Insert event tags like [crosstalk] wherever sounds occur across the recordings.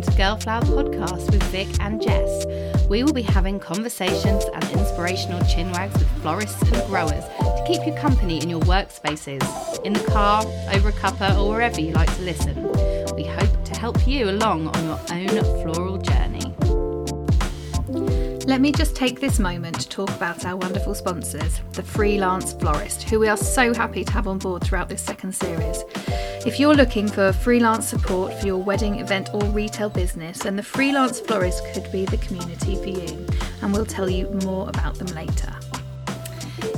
Welcome to Girl Flower Podcast with Vic and Jess. We will be having conversations and inspirational chinwags with florists and growers to keep you company in your workspaces, in the car, over a cuppa, or wherever you like to listen. We hope to help you along on your own floral journey. Let me just take this moment to talk about our wonderful sponsors, the Freelance Florist, who we are so happy to have on board throughout this second series. If you're looking for freelance support for your wedding, event, or retail business, then the Freelance Florist could be the community for you, and we'll tell you more about them later.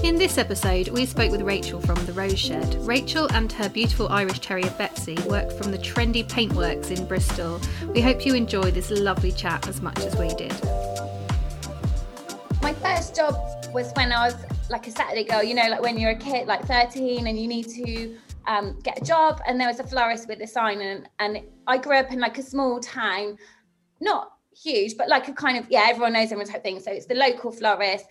In this episode, we spoke with Rachel from The Rose Shed. Rachel and her beautiful Irish Terrier Betsy work from the trendy paintworks in Bristol. We hope you enjoy this lovely chat as much as we did first job was when I was like a Saturday girl, you know, like when you're a kid, like 13, and you need to um, get a job. And there was a florist with a sign, and, and I grew up in like a small town, not huge, but like a kind of, yeah, everyone knows everyone type thing. So it's the local florist,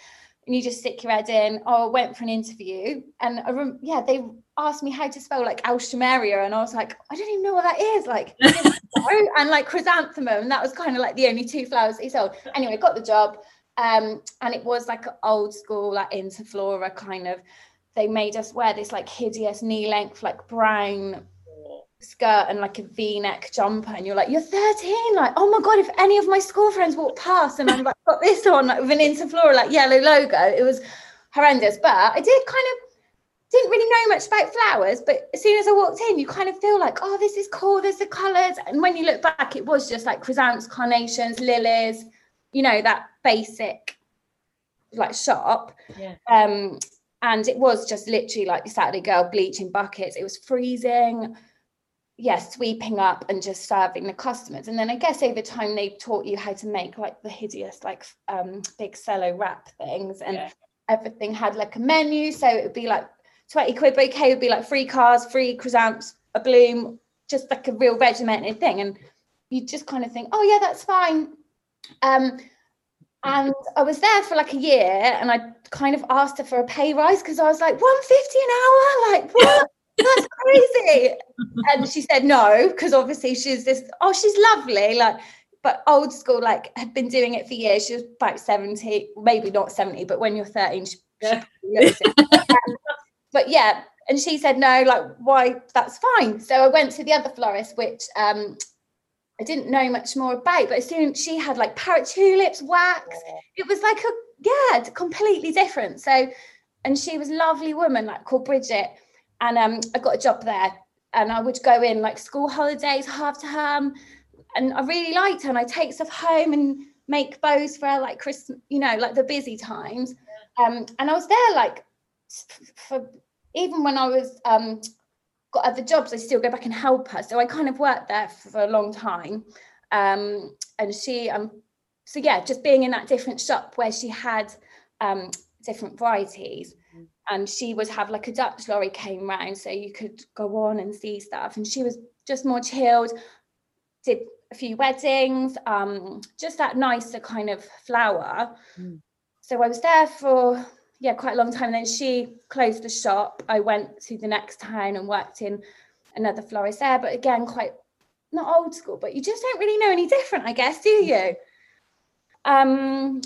and you just stick your head in. Oh, I went for an interview, and I rem- yeah, they asked me how to spell like Alstroemeria, and I was like, I don't even know what that is. Like, [laughs] and like chrysanthemum, that was kind of like the only two flowers he sold. Anyway, got the job um, and it was like old school, like interflora kind of. They made us wear this like hideous knee length, like brown skirt and like a v-neck jumper. And you're like you're 13 like oh my god if any of my school friends walk past and i'm like got this on like with an interflora like yellow logo. It was horrendous. But i did kind of didn't really know much about flowers but as soon as i walked in you kind of feel like oh this is cool there's the colors and when you look back it was just like chrysanthemums carnations lilies you know that basic like shop. Yeah. um and it was just literally like the saturday girl bleaching buckets. It was freezing. Yeah, sweeping up and just serving the customers. And then i guess over time they taught you how to make like the hideous like um big cello wrap things. And yeah. everything had like a menu. So it would be like 20 quid bouquet would be like free cars free chrysants a bloom just like a real regimented thing. And you just kind of think oh yeah that's fine. Um, and I was there for like a year and I kind of asked her for a pay rise because I was like, 150 an hour? Like, what? That's crazy. and she said no, because obviously she's this, oh, she's lovely. Like, but old school, like, had been doing it for years. She was about 70, maybe not 70, but when you're 13, she, yeah. She [laughs] um, but yeah, and she said no, like, why? That's fine. So I went to the other florist, which um, I didn't know much more about, but as soon she had like parrot tulips, wax, it was like a yeah, completely different. So, and she was lovely woman, like called Bridget, and um, I got a job there, and I would go in like school holidays, half term, and I really liked her. And I take stuff home and make bows for her, like Christmas, you know, like the busy times. Um, and I was there like for even when I was um got other jobs, I still go back and help her. So I kind of worked there for a long time. Um, and she, um, so yeah, just being in that different shop where she had um, different varieties. Mm. And she would have like a Dutch lorry came round, so you could go on and see stuff. And she was just more chilled, did a few weddings, um, just that nicer kind of flower. Mm. So I was there for yeah, quite a long time. And then she closed the shop. I went to the next town and worked in another florist there, but again, quite not old school, but you just don't really know any different, I guess, do you? Um,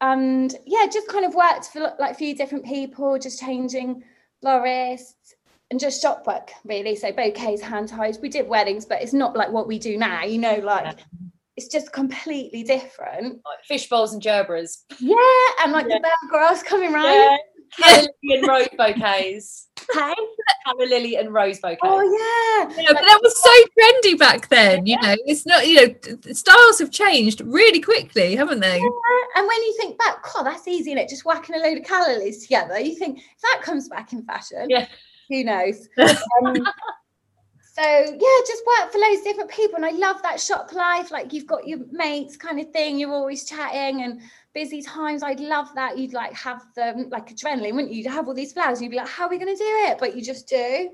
and yeah, just kind of worked for like a few different people, just changing florists and just shop work really. So bouquets, hand ties. We did weddings, but it's not like what we do now, you know, like it's just completely different. Like fish bowls and gerberas. Yeah, and like yeah. the bear grass coming round. Yeah. lily and rose bouquets. Hey? Calla lily and rose bouquets. Oh yeah. yeah but that was so trendy back then, you know. It's not, you know, styles have changed really quickly, haven't they? Yeah. And when you think back, God, that's easy, isn't it? Just whacking a load of calla lilies together. You think if that comes back in fashion, yeah. who knows? [laughs] Um, so yeah just work for loads of different people and i love that shop life like you've got your mates kind of thing you're always chatting and busy times i'd love that you'd like have them like adrenaline wouldn't you? You'd have all these flowers and you'd be like how are we going to do it? But you just do.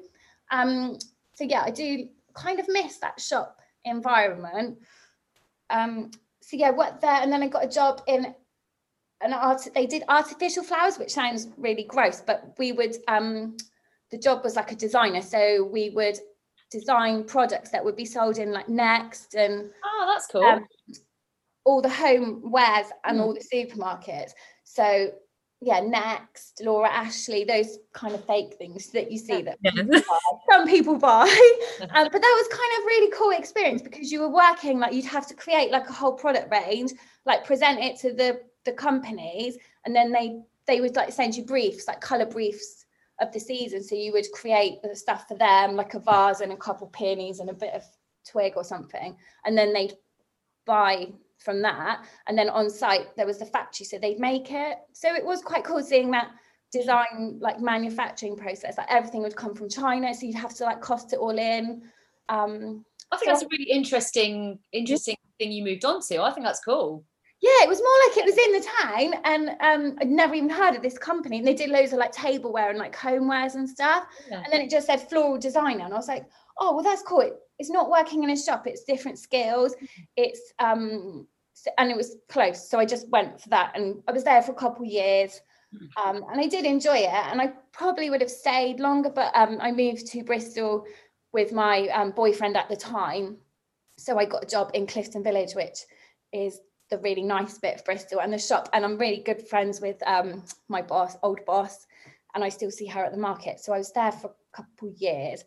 Um so yeah i do kind of miss that shop environment. Um so yeah worked there and then i got a job in an art they did artificial flowers which sounds really gross but we would um the job was like a designer so we would design products that would be sold in like Next and Oh, that's cool. um, all the home wares and Mm. all the supermarkets. So yeah, Next, Laura Ashley, those kind of fake things that you see that Yeah. some people buy. [laughs] um, but that was kind of really cool experience because you were working like you'd have to create like a whole product range, like present it to the the companies, and then they they would like send you briefs, like color briefs of the season. So you would create the stuff for them, like a vase and a couple peonies and a bit of twig or something, and then they'd buy from that. And then on site there was the factory, so they'd make it. So it was quite cool seeing that design like manufacturing process like everything would come from china so you'd have to like cost it all in um I think that's a really interesting, interesting thing you moved on to. I think that's cool. Yeah it was more like it was in the town and um i'd never even heard of this company and they did loads of like tableware and like homewares and stuff. Yeah. and then it just said floral designer and i was like oh well that's cool. It, it's not working in a shop. It's different skills. It's um and it was close. So i just went for that and i was there for a couple years um, and i did enjoy it and i probably would have stayed longer but um, i moved to bristol with my um, boyfriend at the time. So i got a job in clifton village which is the really nice bit of bristol and the shop. And i'm really good friends with um, my boss old boss and i still see her at the market. So i was there for a couple years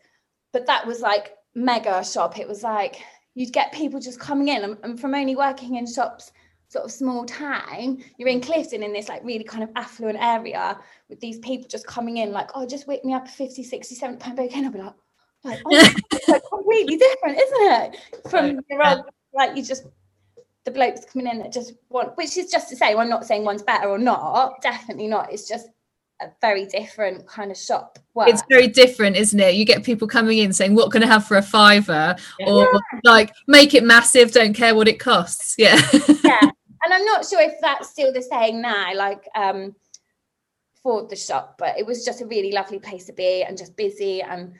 but that was like mega shop. It was like you'd get people just coming in and, and from only working in shops sort of small town you're in clifton in this like really kind of affluent area with these people just coming in like oh just whip me up a 50 60 70 pound bouquet and i'll be like like, oh, [laughs] it's like completely different isn't it? From your old like you just the blokes coming in that just want which is just to say i'm not saying one's better or not definitely not it's just a very different kind of shop work. It's very different, isn't it? You get people coming in saying, "What can I have for a fiver?" Yeah. or like, "Make it massive, don't care what it costs." Yeah. yeah [laughs] and i'm not sure if that's still the saying now like um for the shop but it was just a really lovely place to be and just busy and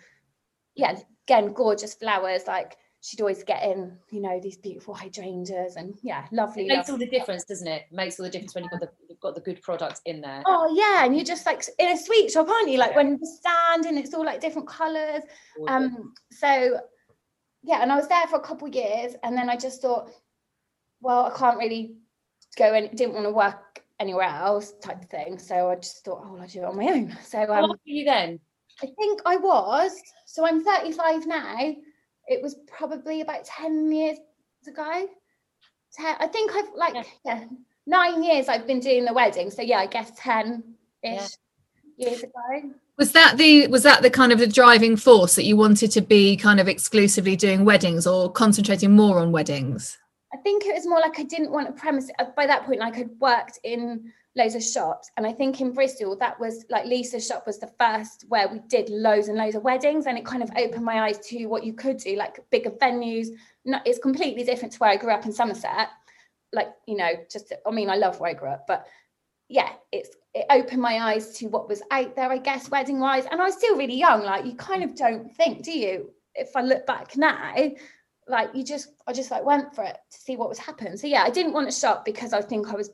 yeah again gorgeous flowers like she'd always get in you know these beautiful hydrangeas and yeah lovely It makes lovely all the difference, doesn't it? Makes all the difference when you've got the you've got the good product in there. Oh yeah, and you're just like in a sweet shop, aren't you? Like when you stand and it's all like different colours. Um, so yeah, and I was there for a couple of years, and then I just thought, well, I can't really go and didn't want to work anywhere else, type of thing. So I just thought, oh, I'll do it on my own. [laughs] So How um, old were you then? I think I was. So I'm 35 now. It was probably about 10 years ago. Ten, I think I've like Yeah. yeah. nine years I've been doing the wedding. So yeah, I guess 10 ish Yeah. years ago. Was that the was that the kind of the driving force that you wanted to be kind of exclusively doing weddings or concentrating more on weddings? I think it was more like I didn't want a premise. uh, By that point, like I'd worked in loads of shops, and I think in Bristol that was like Lisa's shop was the first where we did loads and loads of weddings, and it kind of opened my eyes to what you could do, like bigger venues. No, it's completely different to where I grew up in Somerset. Like you know, just I mean, I love where I grew up, but yeah, it's it opened my eyes to what was out there, I guess, wedding wise. And I was still really young. Like you kind of don't think, do you? If I look back now, like you just I just like went for it to see what was happening. So yeah, I didn't want to shop because I think I was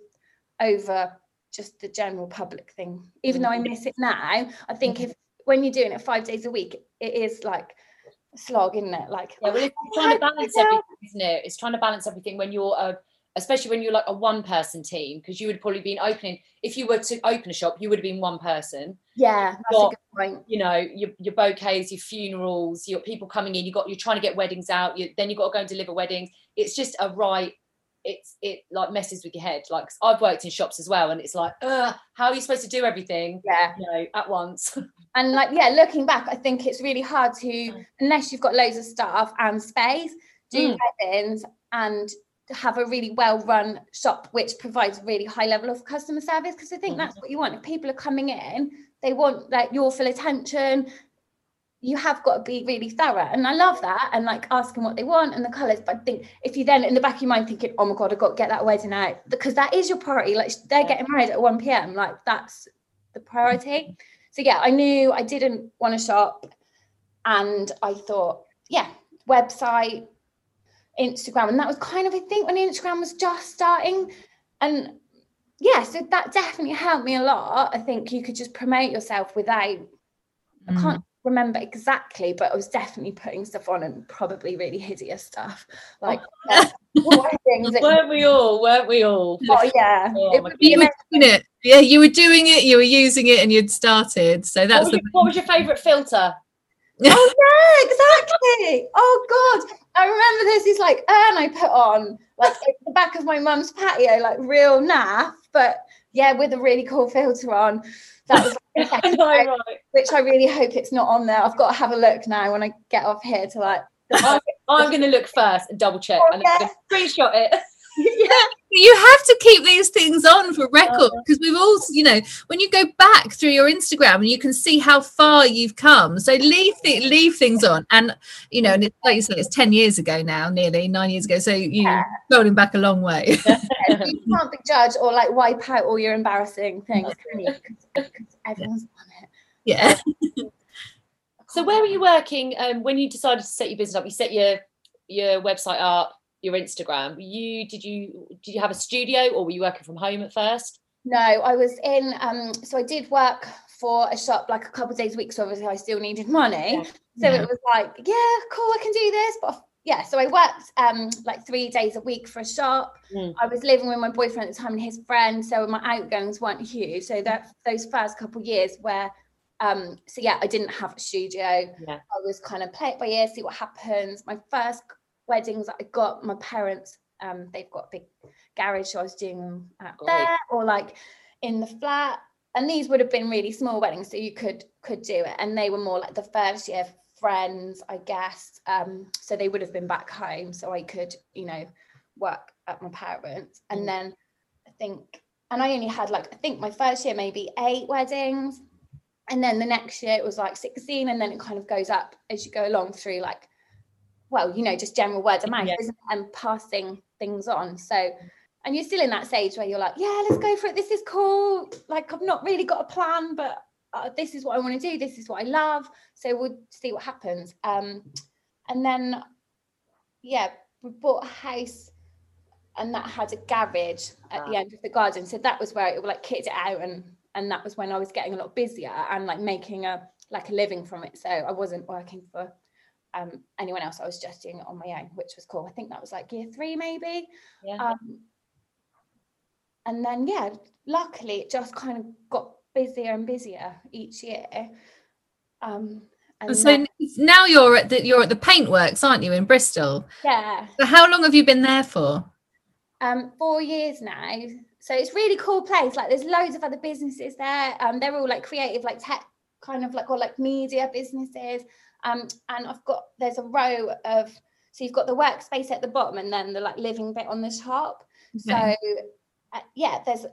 over just the general public thing. Even though I mm-hmm. miss it now, I think mm-hmm. if when you're doing it five days a week, it is like a slog, isn't it? Like Yeah, well, it's "Oh, trying to balance everything, isn't it? It's trying to balance everything when you're a, especially when you're like a one person team, because you would probably been opening. If you were to open a shop, you would have been one person. Yeah, that's Got- a good point. You know, your your bouquets, your funerals, your people coming in. You got you're trying to get weddings out. You then you've got to go and deliver weddings. It's just a right. It's it like messes with your head. Like I've worked in shops as well, and it's like, uh, how are you supposed to do everything? Yeah. You know, at once. [laughs] And like, yeah, looking back, I think it's really hard to, Mm. unless you've got loads of staff and space, do Mm. weddings and have a really well run shop which provides really high level of customer service because I think that's what you want. If people are coming in, they want like your full attention. You have got to be really thorough. And I love that and like asking what they want and the colours. But I think if you then in the back of your mind thinking, oh my God, I've got to get that wedding out because that is your priority. Like they're getting married at 1 p.m. Like that's the priority. So yeah, I knew I didn't want to shop. And I thought, yeah, website, Instagram. And that was kind of, I think, when Instagram was just starting. And yeah, so that definitely helped me a lot. I think you could just promote yourself without, I Mm. can't remember exactly, but I was definitely putting stuff on and probably really hideous stuff. Like uh, weddings. it- weren't we all? Weren't we all? oh yeah. [laughs] Oh, it would be You were amazing. doing it. Yeah, you were doing it. You were using it, and you'd started. So What that's was, the your, what was your favourite filter? [laughs] Oh yeah, exactly. Oh god, I remember this. this like urn I put on like the back of my mum's patio, like real naff, but yeah, with a really cool filter on. That was like, [laughs] second know, right? which I really hope it's not on there. I've got to have a look now when I get off here to like. I'm, [laughs] I'm going to look first and double check, Oh, and I'm going to screenshot it. [laughs] yeah, you have to keep these things on for record because we've all you know when you go back through your instagram and you can see how far you've come so leave th- leave things on and you know and it's like you said it's 10 years ago now nearly nine years ago so you're Yeah. going back a long way [laughs] you can't be judged or like wipe out all your embarrassing things, can you? Because everyone's on it. yeah [laughs] So where were you working um, when you decided to set your business up? You set your your website up, your Instagram. You did you did you have a studio or were you working from home at first? No, I was in. Um, so I did work for a shop like a couple of days a week. So obviously I still needed money. Yeah. So Yeah. it was like, yeah, cool, I can do this. But yeah, so I worked um like three days a week for a shop. Mm. I was living with my boyfriend at the time and his friend, so my outgoings weren't huge. So that those first couple of years where um so yeah, I didn't have a studio. Yeah. I was kind of play it by ear, see what happens. My first weddings that I got, my parents, um, they've got a big garage, so I was doing them out Great. there or like in the flat. And these would have been really small weddings, so you could could do it. And they were more like the first year friends, I guess. Um, so they would have been back home, so I could, you know, work at my parents. And Mm. then I think, and I only had like I think my first year maybe eight weddings, and then the next year it was like sixteen, and then it kind of goes up as you go along through like, well, you know, just general word of mouth, Yeah. and passing things on. So. And you're still in that stage where you're like, yeah, let's go for it. This is cool. Like, I've not really got a plan, but uh, this is what I want to do. This is what I love. So we'll see what happens. Um, and then, yeah, we bought a house and that had a garage at the Ah. end of the garden. So that was where it like kicked it out and and that was when I was getting a lot busier and like making a like a living from it. So I wasn't working for um anyone else. I was just doing it on my own, which was cool. I think that was like year three maybe. Yeah. Um and then yeah, luckily it just kind of got busier and busier each year. Um and so then- now you're at the you're at the paintworks aren't you in bristol yeah. so how long have you been there for um four years now so it's really cool place like there's loads of other businesses there um they're all like creative like tech kind of like or like media businesses um and i've got there's a row of so you've got the workspace at the bottom and then the like living bit on the top. So uh, yeah there's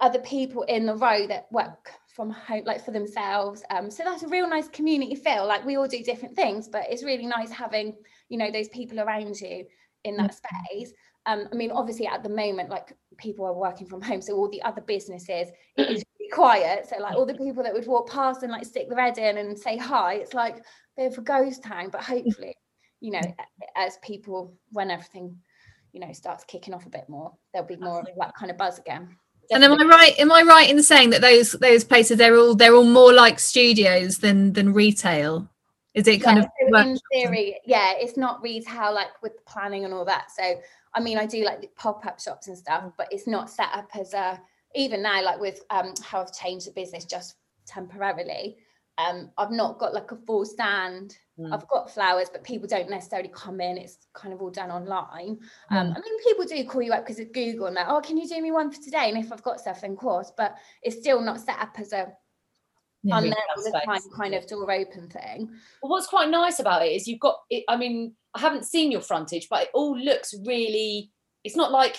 other people in the row that work from home like for themselves. Um so that's a real nice community feel. Like we all do different things but it's really nice having you know those people around you in that space. Um i mean obviously at the moment like people are working from home so all the other businesses it [clears throat] is quiet so like all the mm-hmm. people that would walk past and like stick their head in and say hi it's like a bit of a ghost town but mm-hmm. hopefully you know as people when everything you know starts kicking off a bit more there'll be more of that kind of buzz again. And am i right am i right in saying that those those places they're all they're all more like studios than than retail? Is it kind Yeah, of so in theory, yeah, it's not retail like with planning and all that. So I mean, I do like the pop-up shops and stuff, but it's not set up as a even now, like with um how I've changed the business just temporarily. Um, I've not got like a full stand. Mm. I've got flowers, but people don't necessarily come in. It's kind of all done online. Um, Mm. I mean, people do call you up because of Google and that. Oh, can you do me one for today? And if I've got stuff, then of course. But it's still not set up as a Yeah. on there all the time kind of door open thing. Well, what's quite nice about it is you've got it. I mean, I haven't seen your frontage, but it all looks really. It's not like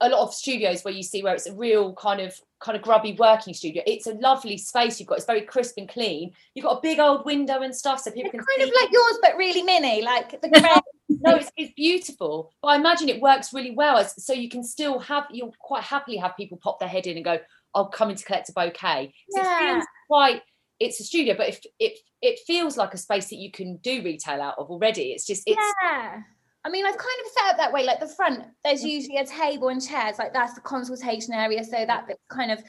a lot of studios where you see where it's a real kind of kind of grubby working studio. It's a lovely space you've got. It's very crisp and clean. You've got a big old window and stuff, so people It's can kind see. of like yours, but really mini, like the [laughs] no, it's, it's beautiful. But I imagine it works really well, as, so you can still have. You'll quite happily have people pop their head in and go, "I'll come in to collect a bouquet." So it Yeah. feels quite. It's a studio, but it, it it feels like a space that you can do retail out of already. It's just it's yeah. I mean, I've kind of set up that way. Like the front, there's usually a table and chairs. Like that's the consultation area. So that bit's kind of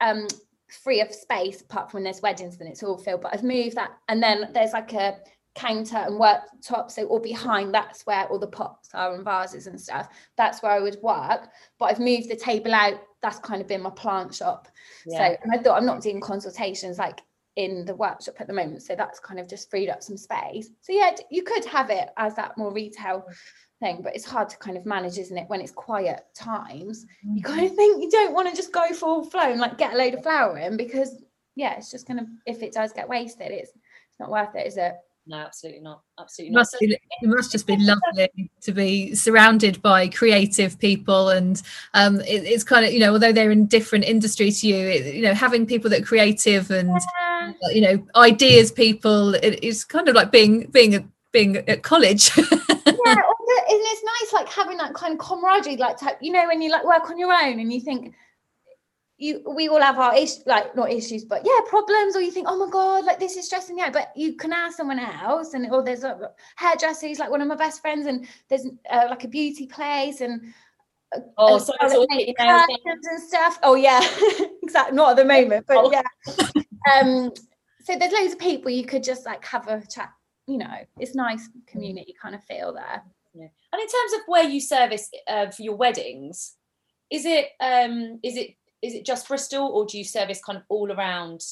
um free of space apart from when there's weddings then it's all filled but i've moved that and then there's like a counter and worktop so all behind that's where all the pots are and vases and stuff that's where i would work but i've moved the table out that's kind of been my plant shop Yeah. so and i thought i'm not doing consultations like in the workshop at the moment so that's kind of just freed up some space so yeah you could have it as that more retail thing but it's hard to kind of manage isn't it when it's quiet times you kind of think you don't want to just go full flow and like get a load of flower in because yeah it's just gonna if it does get wasted it's it's not worth it is it No, absolutely not. Absolutely It must, be, it must just be lovely to be surrounded by creative people and um, it, it's kind of you know although they're in different industry to you it, you know having people that are creative and Yeah. You know ideas people it, it's kind of like being being being at college [laughs] yeah, and it's nice like having that kind of camaraderie, like type, you know, when you like work on your own and you think you we all have our issues, like not issues, but yeah, problems, or you think, oh my god, like this is stressing out. But you can ask someone else, and or there's a hairdresser who's like one of my best friends, and there's uh, like a beauty place and Oh, so it's all make getting curtains and stuff. Oh yeah, [laughs] exactly. Not at the moment, but Oh. yeah. Um, so there's loads of people you could just like have a chat. You know, it's nice community kind of feel there. Yeah. And in terms of where you service uh, for your weddings, is it um is it is it just Bristol or do you service kind of all around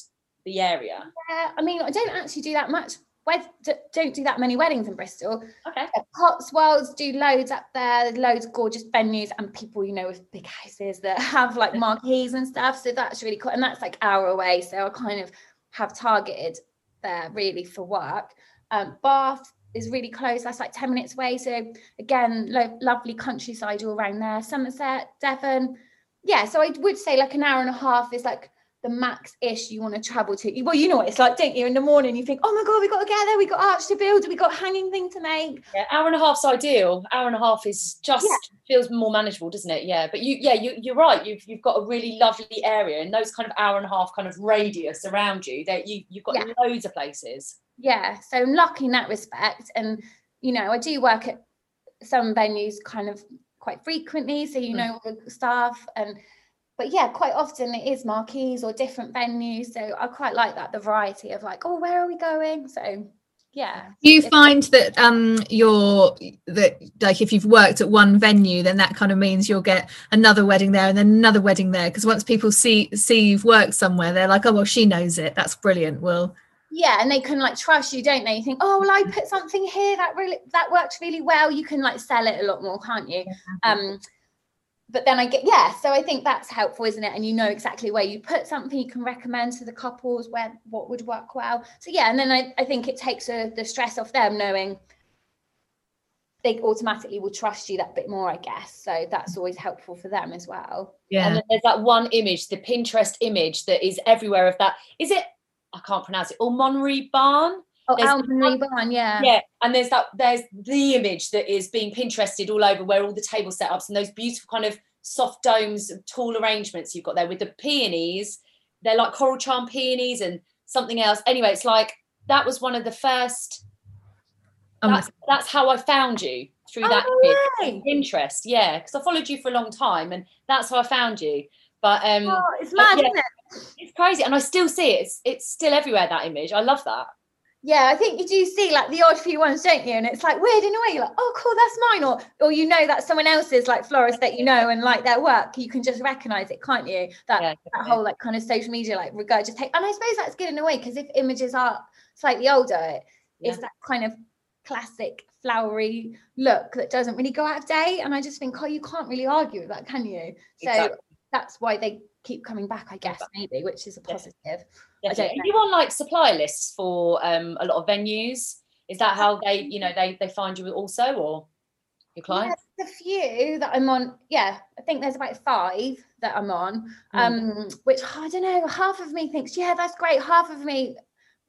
the area? Yeah, I mean, I don't actually do that much. Wed- don't do that many weddings in Bristol. Okay. Cotswolds do loads up there. Loads of gorgeous venues and people, you know, with big houses that [laughs] have like marquees and stuff. So that's really cool. And that's like hour away. So I kind of have targeted there really for work. Um, Bath is really close. That's like 10 minutes away. So again, lo- lovely countryside all around there. Somerset, Devon. Yeah. So I would say like an hour and a half is like the max ish you want to travel to. Well, you know what it's like, don't you? In the morning, you think, oh my God, we got to get there. We got arch to build. We got hanging thing to make. Yeah, hour and a half's ideal. Hour and a half is just feels more manageable, doesn't it? Yeah, but you, yeah, you, you're right. You've you've got a really lovely area, and those kind of hour and a half kind of radius around you. That you you've got Yeah. loads of places. yeah so I'm lucky in that respect and you know i do work at some venues kind of quite frequently so you Mm. know all the staff and but yeah quite often it is marquees or different venues so i quite like that the variety of like oh where are we going? So yeah you find that um you're that like if you've worked at one venue then that kind of means you'll get another wedding there and then another wedding there? Because once people see see you've worked somewhere they're like oh well she knows it. That's brilliant. Well yeah and they can like trust you don't they? You think oh well i put something here that really that worked really well. You can like sell it a lot more can't you? Um but then i get yeah so i think that's helpful isn't it and you know exactly where you put something you can recommend to the couples where what would work well so yeah and then i, I think it takes uh the stress off them knowing they automatically will trust you that bit more i guess so that's always helpful for them as well yeah And then there's that one image, the Pinterest image that is everywhere of that. Is it? I can't pronounce it. Or Monry Barn. Oh Almonry Barn, yeah Yeah, and there's that. There's the image that is being Pinterested all over, where all the table setups and those beautiful kind of soft domes, tall arrangements you've got there with the peonies. They're like coral charm peonies and something else. Anyway, it's like that was one of the first. Um, That's, that's how I found you through that Oh, image. way. Pinterest, yeah, because I followed you for a long time, and that's how I found you. But um, oh, it's mad yeah. isn't it it's crazy, and I still see it. It's it's still everywhere. That image, I love that. Yeah, I think you do see like the odd few ones, don't you? And it's like weird in a way. You're like, oh, cool, that's mine, or or you know that someone else's like florist that you know and like their work. You can just recognize it, can't you? That Yeah, that whole like kind of social media like regard. Just regurgitate. And I suppose that's good in a way because if images are slightly older, Yeah. it's that kind of classic flowery look that doesn't really go out of date. And I just think, oh, you can't really argue with that, can you? So Exactly. that's why they keep coming back, I guess, maybe, which is a positive. Don't Are you on like supply lists for um, a lot of venues? Is that how they, you know, they they find you also, or your clients? Yeah, there's a few that I'm on. Yeah, I think there's about five that I'm on. Mm. Um, which I don't know. Half of me thinks, yeah, that's great. Half of me,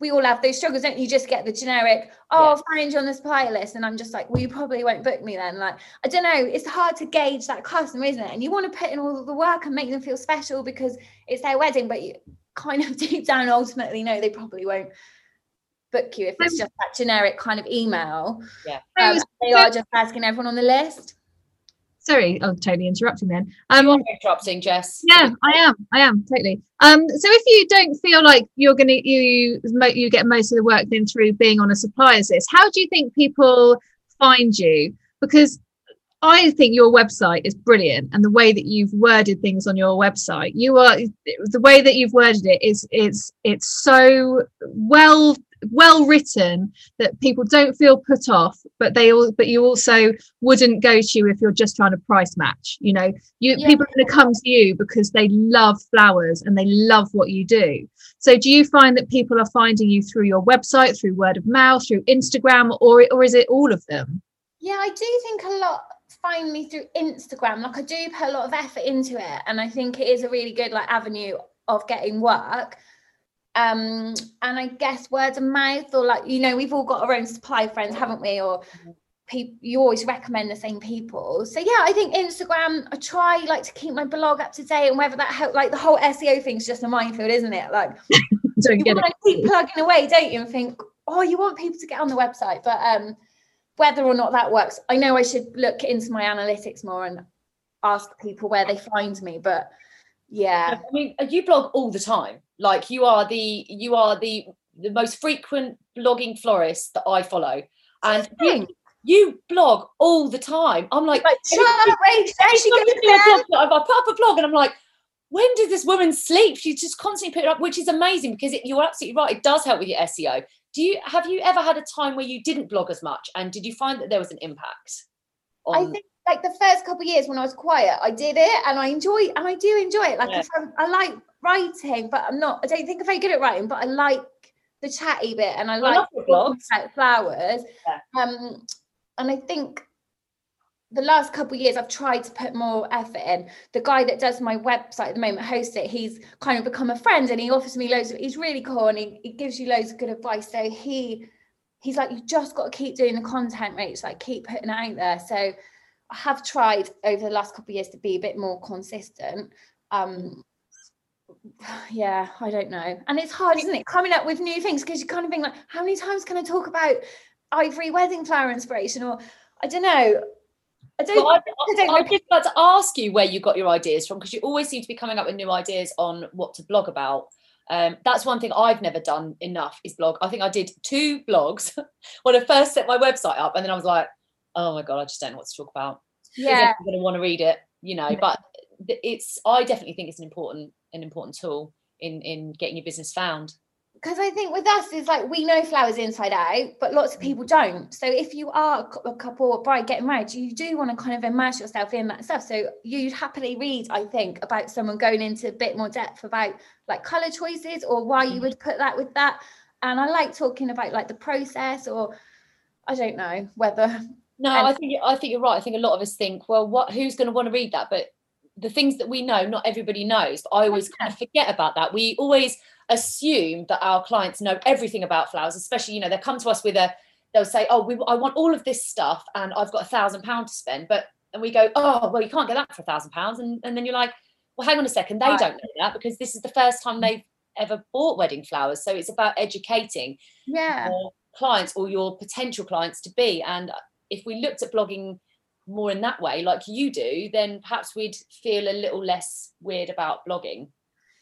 we all have those struggles, don't you? Just get the generic, oh, Yeah. I'll find you on the supply list, and I'm just like, well, you probably won't book me then. Like, I don't know. It's hard to gauge that customer, isn't it? And you want to put in all the work and make them feel special because it's their wedding, but you kind of [laughs] deep down ultimately know they probably won't book you if it's just that generic kind of email. Yeah. Um, they are just asking everyone on the list. Sorry, I'm totally interrupting then. Um, You're interrupting, Jess. yeah, I am. I am totally. Um, so if you don't feel like you're gonna you you get most of the work then through being on a suppliers list, how do you think people find you? Because I think your website is brilliant, and the way that you've worded things on your website, you are the way that you've worded it is it's it's so well well written that people don't feel put off but they all but you also wouldn't go to you if you're just trying to price match you know you Yeah. people are going to come to you because they love flowers and they love what you do so do you find that people are finding you through your website through word of mouth through instagram or or is it all of them Yeah, I do think a lot find me through Instagram. Like I do put a lot of effort into it, and I think it is a really good like avenue of getting work. Um, and I guess word of mouth, or like you know, we've all got our own supply friends, haven't we? Or people, you always recommend the same people. So yeah, I think Instagram. I try like to keep my blog up to date, and whether that help, like the whole SEO thing's just a minefield, isn't it? Like [laughs] don't you get want it to keep plugging away, don't you? And think, oh, you want people to get on the website, but um, whether or not that works, I know I should look into my analytics more and ask people where they find me. But yeah, I mean, you blog all the time. Like you are the you are the the most frequent blogging florist that I follow, and you, you blog all the time. I'm like, like shut up, Rach, there she goes I again. do a blog, I put up a blog and I'm like, when did this woman sleep? She's just constantly putting up, which is amazing because it, you're absolutely right. It does help with your SEO. Do you have you ever had a time where you didn't blog as much, and did you find that there was an impact? I think like the first couple of years when I was quiet, I did it and I enjoy and I do enjoy it. Like Yeah. I'm, I like writing, but I'm not. I don't think I'm very good at writing, but I like the chatty bit and I like love your blogs. about flowers. Yeah. Um, and I think the last couple of years I've tried to put more effort in. The guy that does my website at the moment, hosts it, he's kind of become a friend and he offers me loads of he's really cool and he, he gives you loads of good advice. So he he's like, you just got to keep doing the content rates, like keep putting it out there. So I have tried over the last couple of years to be a bit more consistent. Um yeah, I don't know. And it's hard, isn't it? Coming up with new things because you kind of think like, how many times can I talk about ivory wedding flower inspiration? Or I don't know. I don't Well, I, I don't I. Just like to ask you where you got your ideas from because you always seem to be coming up with new ideas on what to blog about. Um, that's one thing I've never done enough is blog. I think I did two blogs [laughs] when I first set my website up, and then I was like, oh my god, I just don't know what to talk about. yeah. I'm going to want to read it, you know. But it's I definitely think it's an important an important tool in in getting your business found. because I think with us is like we know flowers inside out, but lots of mm. people don't. So if you are a couple or bride getting married, you do want to kind of immerse yourself in that stuff. So you'd happily read, I think, about someone going into a bit more depth about like color choices or why you mm. would put that with that. And I like talking about like the process or I don't know whether No, And- I think I think you're right. I think a lot of us think, well, what who's going to want to read that? But the things that we know, not everybody knows. But I always kind of forget about that. We always assume that our clients know everything about flowers, especially you know they come to us with a they'll say, oh, we, I want all of this stuff, and I've got a thousand pounds to spend. But and we go, oh, well, you can't get that for a thousand pounds, and and then you're like, well, hang on a second, they Right. don't know that because this is the first time they've ever bought wedding flowers. So it's about educating yeah. clients or your potential clients to be. And if we looked at blogging more in that way, like you do, then perhaps we'd feel a little less weird about blogging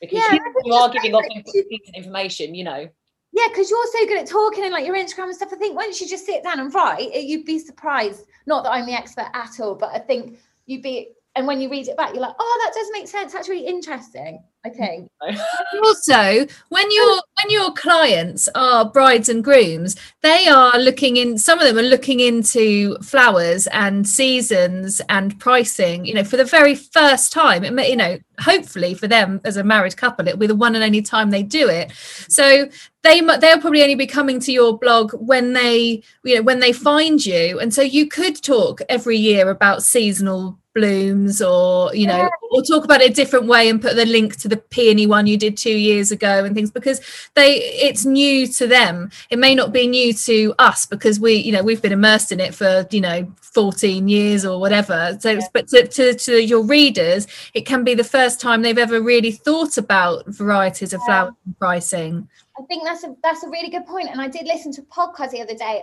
because Yeah, you, you are giving off great that you- decent information, you know. Yeah, because you're so good at talking and like your Instagram and stuff. I think once you just sit down and write, it, you'd be surprised. Not that I'm the expert at all, but I think you'd be. And when you read it back, you're like, oh, that does make sense. That's really interesting. I think. [laughs] also when your when your clients are brides and grooms they are looking in some of them are looking into flowers and seasons and pricing you know for the very first time it may you know hopefully for them as a married couple it'll be the one and only time they do it so they mu- they'll probably only be coming to your blog when they you know when they find you and so you could talk every year about seasonal blooms or you know Yeah. or talk about it a different way and put the link to the peony one you did two years ago and things because they it's new to them it may not be new to us because we you know we've been immersed in it for you know 14 years or whatever so it's but to, to, to your readers it can be the first time they've ever really thought about varieties of flower and pricing I think that's a that's a really good. And I did listen to a podcast the other day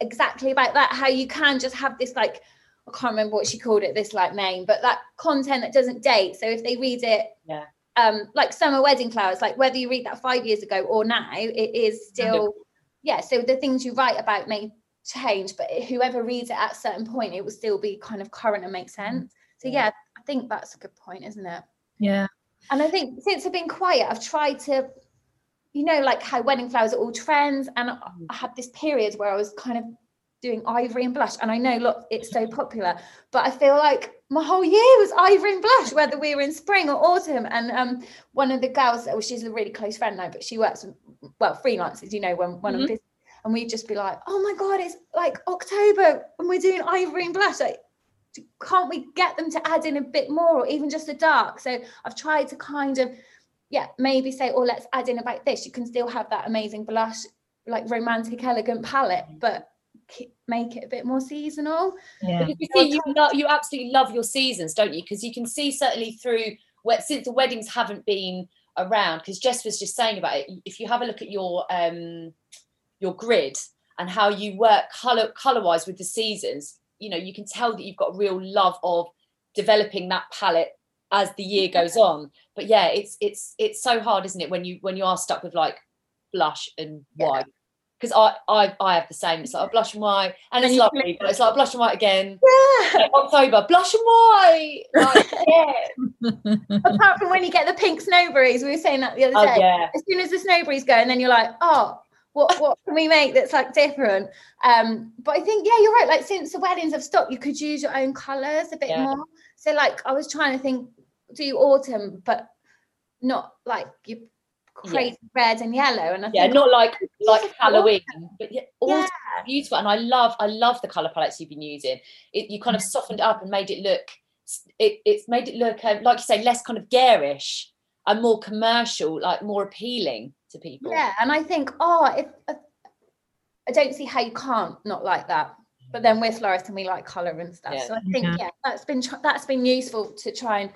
exactly about that. How you can just have this like I can't remember what she called it, this like name, but that content that doesn't date. So if they read it, Yeah. um, like summer wedding flowers, like whether you read that five years ago or now, it is still, yeah. So the things you write about may change, but whoever reads it at a certain point, it will still be kind of current and make sense. So Yeah. yeah, I think that's a good point, isn't it? Yeah. And I think since I've been quiet, I've tried to, you know, like how wedding flowers are all trends. And I, I had this period where I was kind of doing ivory and blush. And I know, look, it's so popular, but I feel like my whole year was ivory and blush, whether we were in spring or autumn. And um, one of the girls, well, she's a really close friend now, but she works, with, well, freelancers, you know, when, when I'm Mhm. busy. And we'd just be like, oh my God, it's like October and we're doing ivory and blush. Like, can't we get them to add in a bit more or even just a dark? So I've tried to kind of, yeah, maybe say, oh, let's add in about this. You can still have that amazing blush, like romantic, elegant palette, but make it a bit more seasonal. Yeah. Because you see, you love, you absolutely love your seasons, don't you? Because you can see certainly through where since the weddings haven't been around. Because Jess was just saying about it. If you have a look at your um your grid and how you work color color wise with the seasons, you know you can tell that you've got a real love of developing that palette as the year goes on. But yeah, it's it's it's so hard, isn't it, when you when you are stuck with like blush and Yeah. White. Because I, I I have the same. It's like a blush and white, and And it's you can- lovely, but it's like blush and white again. Yeah. Like, October, blush and white. Like, yeah. [laughs] Apart from when you get the pink snowberries, we were saying that the other day. Oh day. yeah. As soon as the snowberries go, and then you're like, oh, what what can we make that's like different? Um, but I think yeah, you're right. Like since the weddings have stopped, you could use your own colours a bit Yeah. more. So like I was trying to think, do autumn, but not like you crazy red and yellow. And I Yeah, think not like like Beautiful. Halloween, but yeah, Yeah. beautiful. And I love I love the color palettes you've been using. It you kind of softened up and made it look. It it's made it look um, like you say less kind of garish and more commercial, like more appealing to people. Yeah, and I think, oh, if uh, I don't see how you can't not like that. But then we're florists and we like color and stuff. Yeah. So I think Yeah. yeah, that's been tr- that's been useful to try and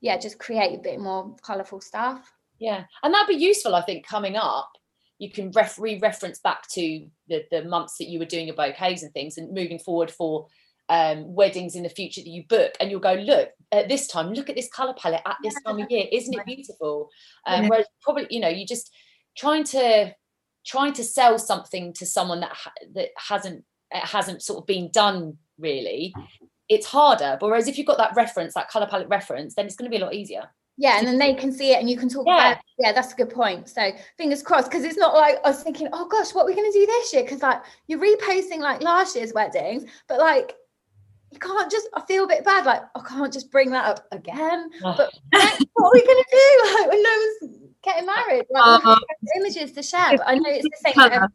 yeah, just create a bit more colorful stuff. Yeah, and that'd be useful, I think, coming up. You can ref- re-reference back to the, the months that you were doing your bouquets and things, and moving forward for um, weddings in the future that you book, and you'll go, look, at this time, look at this color palette at this time of year, isn't it [laughs] beautiful? Um, Yeah. Whereas probably, you know, you're just trying to trying to sell something to someone that ha- that hasn't it hasn't sort of been done really. It's harder. But whereas if you've got that reference, that color palette reference, then it's going to be a lot easier. Yeah, and then they can see it and you can talk Yeah. about it. Yeah, that's a good point. So fingers crossed, because it's not like I was thinking, oh gosh, what are we gonna do this year? Because like you're reposting like last year's weddings, but like you can't just I feel a bit bad, like I can't just bring that up again. But like, what are we gonna do? [laughs] Like when no one's getting married, like, Uh, images to share. But I know it's the same.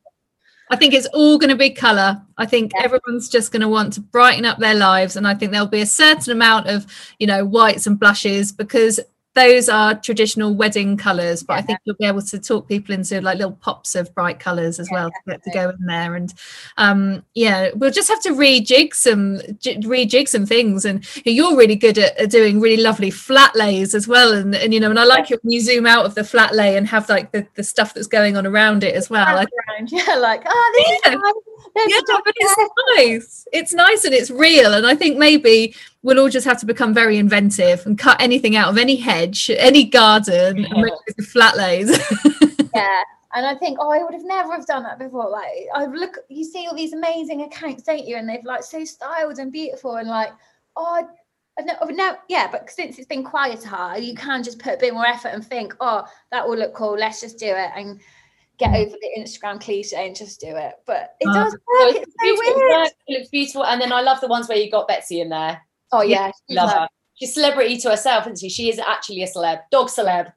I think it's all going to be colour. I think Yeah. everyone's just going to want to brighten up their lives, and I think there'll be a certain amount of, you know, whites and blushes because those are traditional wedding colours. But I think you'll be able to talk people into like little pops of bright colours as Yeah, well to get to go in there. And um, yeah, we'll just have to rejig some j- rejig some things. And you're really good at, at doing really lovely flat lays as well. And and you know, and I like it when you zoom out of the flat lay and have like the, the stuff that's going on around it as well. I [laughs] Yeah, like oh, this Yeah. is nice. There's yeah, but it's nice. It's nice and it's real. And I think maybe we'll all just have to become very inventive and cut anything out of any hedge, any garden, and make it flat lays. [laughs] yeah and i think oh i would have never have done that before like i look you see all these amazing accounts don't you and they've like so styled and beautiful and like oh no, I've no, yeah, but since it's been quieter, you can just put a bit more effort and think, oh, that will look cool. Let's just do it and get over the Instagram cliche and just do it. But it Uh, does work. it's It's so beautiful, weird. looks beautiful. And then I love the ones where you got Betsy in there. Oh yeah, she's Love like- her. She's celebrity to herself, isn't she? She is actually a celeb, dog celeb.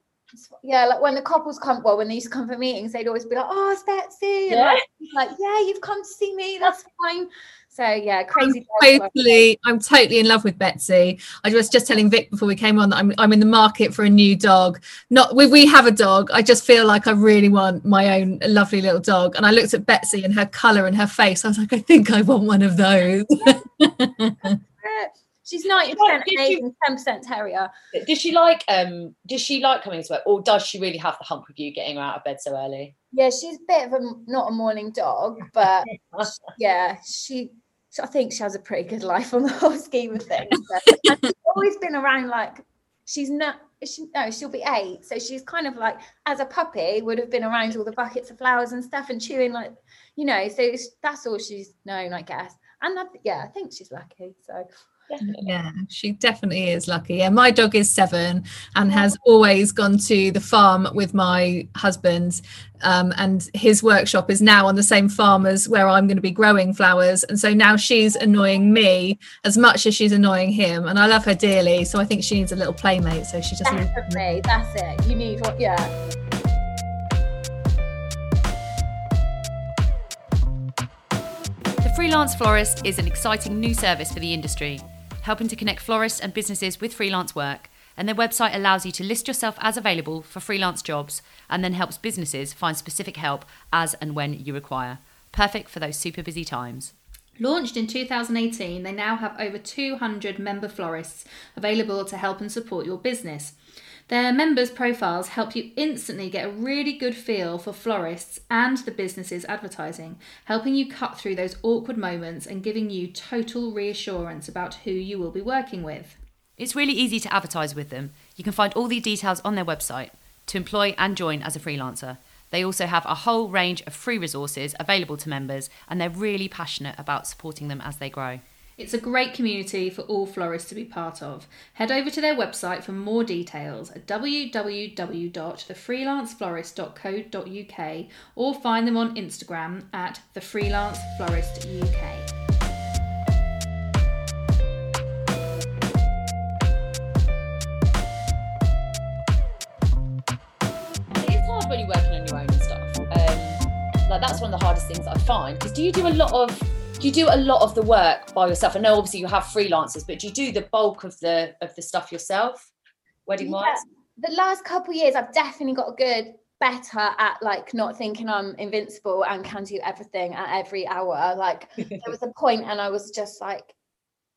yeah, like when the couples come, well, when they used to come for meetings, they'd always be like, "Oh, it's Betsy," and Yeah. like, "Yeah, you've come to see me. That's fine." So yeah, crazy. dog love. totally, I'm totally in love with Betsy. I was just telling Vic before we came on that I'm I'm in the market for a new dog. Not we we have a dog. I just feel like I really want my own lovely little dog. And I looked at Betsy and her colour and her face. I was like, I think I want one of those. [laughs] She's ninety percent did you- Asian, ten percent terrier. Does she like um does she like coming to work or does she really have the hump with you getting her out of bed so early? Yeah, she's a bit of a not a morning dog, but [laughs] yeah, she I think she has a pretty good life on the [laughs] whole scheme of things. [laughs] She's always been around like she's not she no she'll be eight. So she's kind of like as a puppy would have been around all the buckets of flowers and stuff and chewing like you know so that's all she's known i guess. And that, yeah i think she's lucky so Definitely. Yeah, she definitely is lucky. Yeah, my dog is seven and has always gone to the farm with my husband. Um, and his workshop is now on the same farm as where I'm going to be growing flowers. And so now she's annoying me as much as she's annoying him. And I love her dearly. So I think she needs a little playmate. So she just needs- definitely that's it you need what yeah The Freelance Florist is an exciting new service for the industry, helping to connect florists and businesses with freelance work. And their website allows you to list yourself as available for freelance jobs and then helps businesses find specific help as and when you require. Perfect for those super busy times. Launched in 2018, they now have over 200 member florists available to help and support your business. Their members' profiles help you instantly get a really good feel for florists and the business's advertising, helping you cut through those awkward moments and giving you total reassurance about who you will be working with. It's really easy to advertise with them. You can find all the details on their website to employ and join as a freelancer. They also have a whole range of free resources available to members, and they're really passionate about supporting them as they grow. It's a great community for all florists to be part of. Head over to their website for more details at www.thefreelanceflorist.co.uk or find them on Instagram at thefreelancefloristuk. That's one of the hardest things I find. Because do you do a lot of do you do a lot of the work by yourself? I know obviously you have freelancers, but do you do the bulk of the of the stuff yourself, wedding wise? the last couple of years i've definitely got good better at like not thinking i'm invincible and can do everything at every hour like [laughs] there was a point and i was just like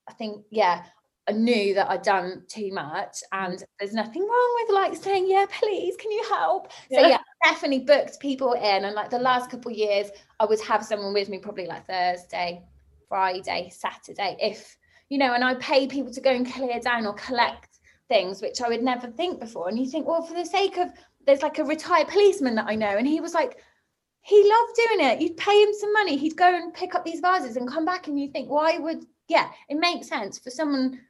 i think yeah i knew that i'd done too much and mm. there's nothing wrong with like saying yeah please can you help so Yeah. yeah definitely booked people in and like the last couple of years i would have someone with me probably like thursday friday saturday if you know and i pay people to go and clear down or collect things which i would never think before and you think well for the sake of there's like a retired policeman that i know and he was like he loved doing it you'd pay him some money he'd go and pick up these vases and come back and you think why would yeah it makes sense for someone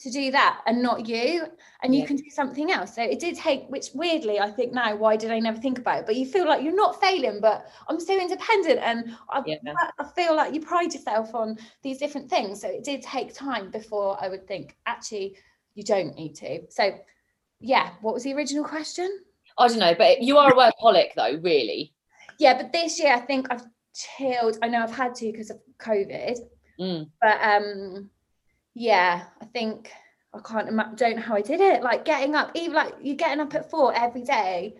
to do that and not you and you Yeah. can do something else so it did take which weirdly i think now why did i never think about it but you feel like you're not failing but i'm so independent and i, Yeah. I feel like you pride yourself on these different things so it did take time before i would think actually you don't need to so yeah what was the original question I don't know, but you are a workaholic though, really. yeah but this year i think i've chilled i know i've had to because of covid Mm. but um yeah i think i can't imagine don't know how i did it like getting up even like you're getting up at four every day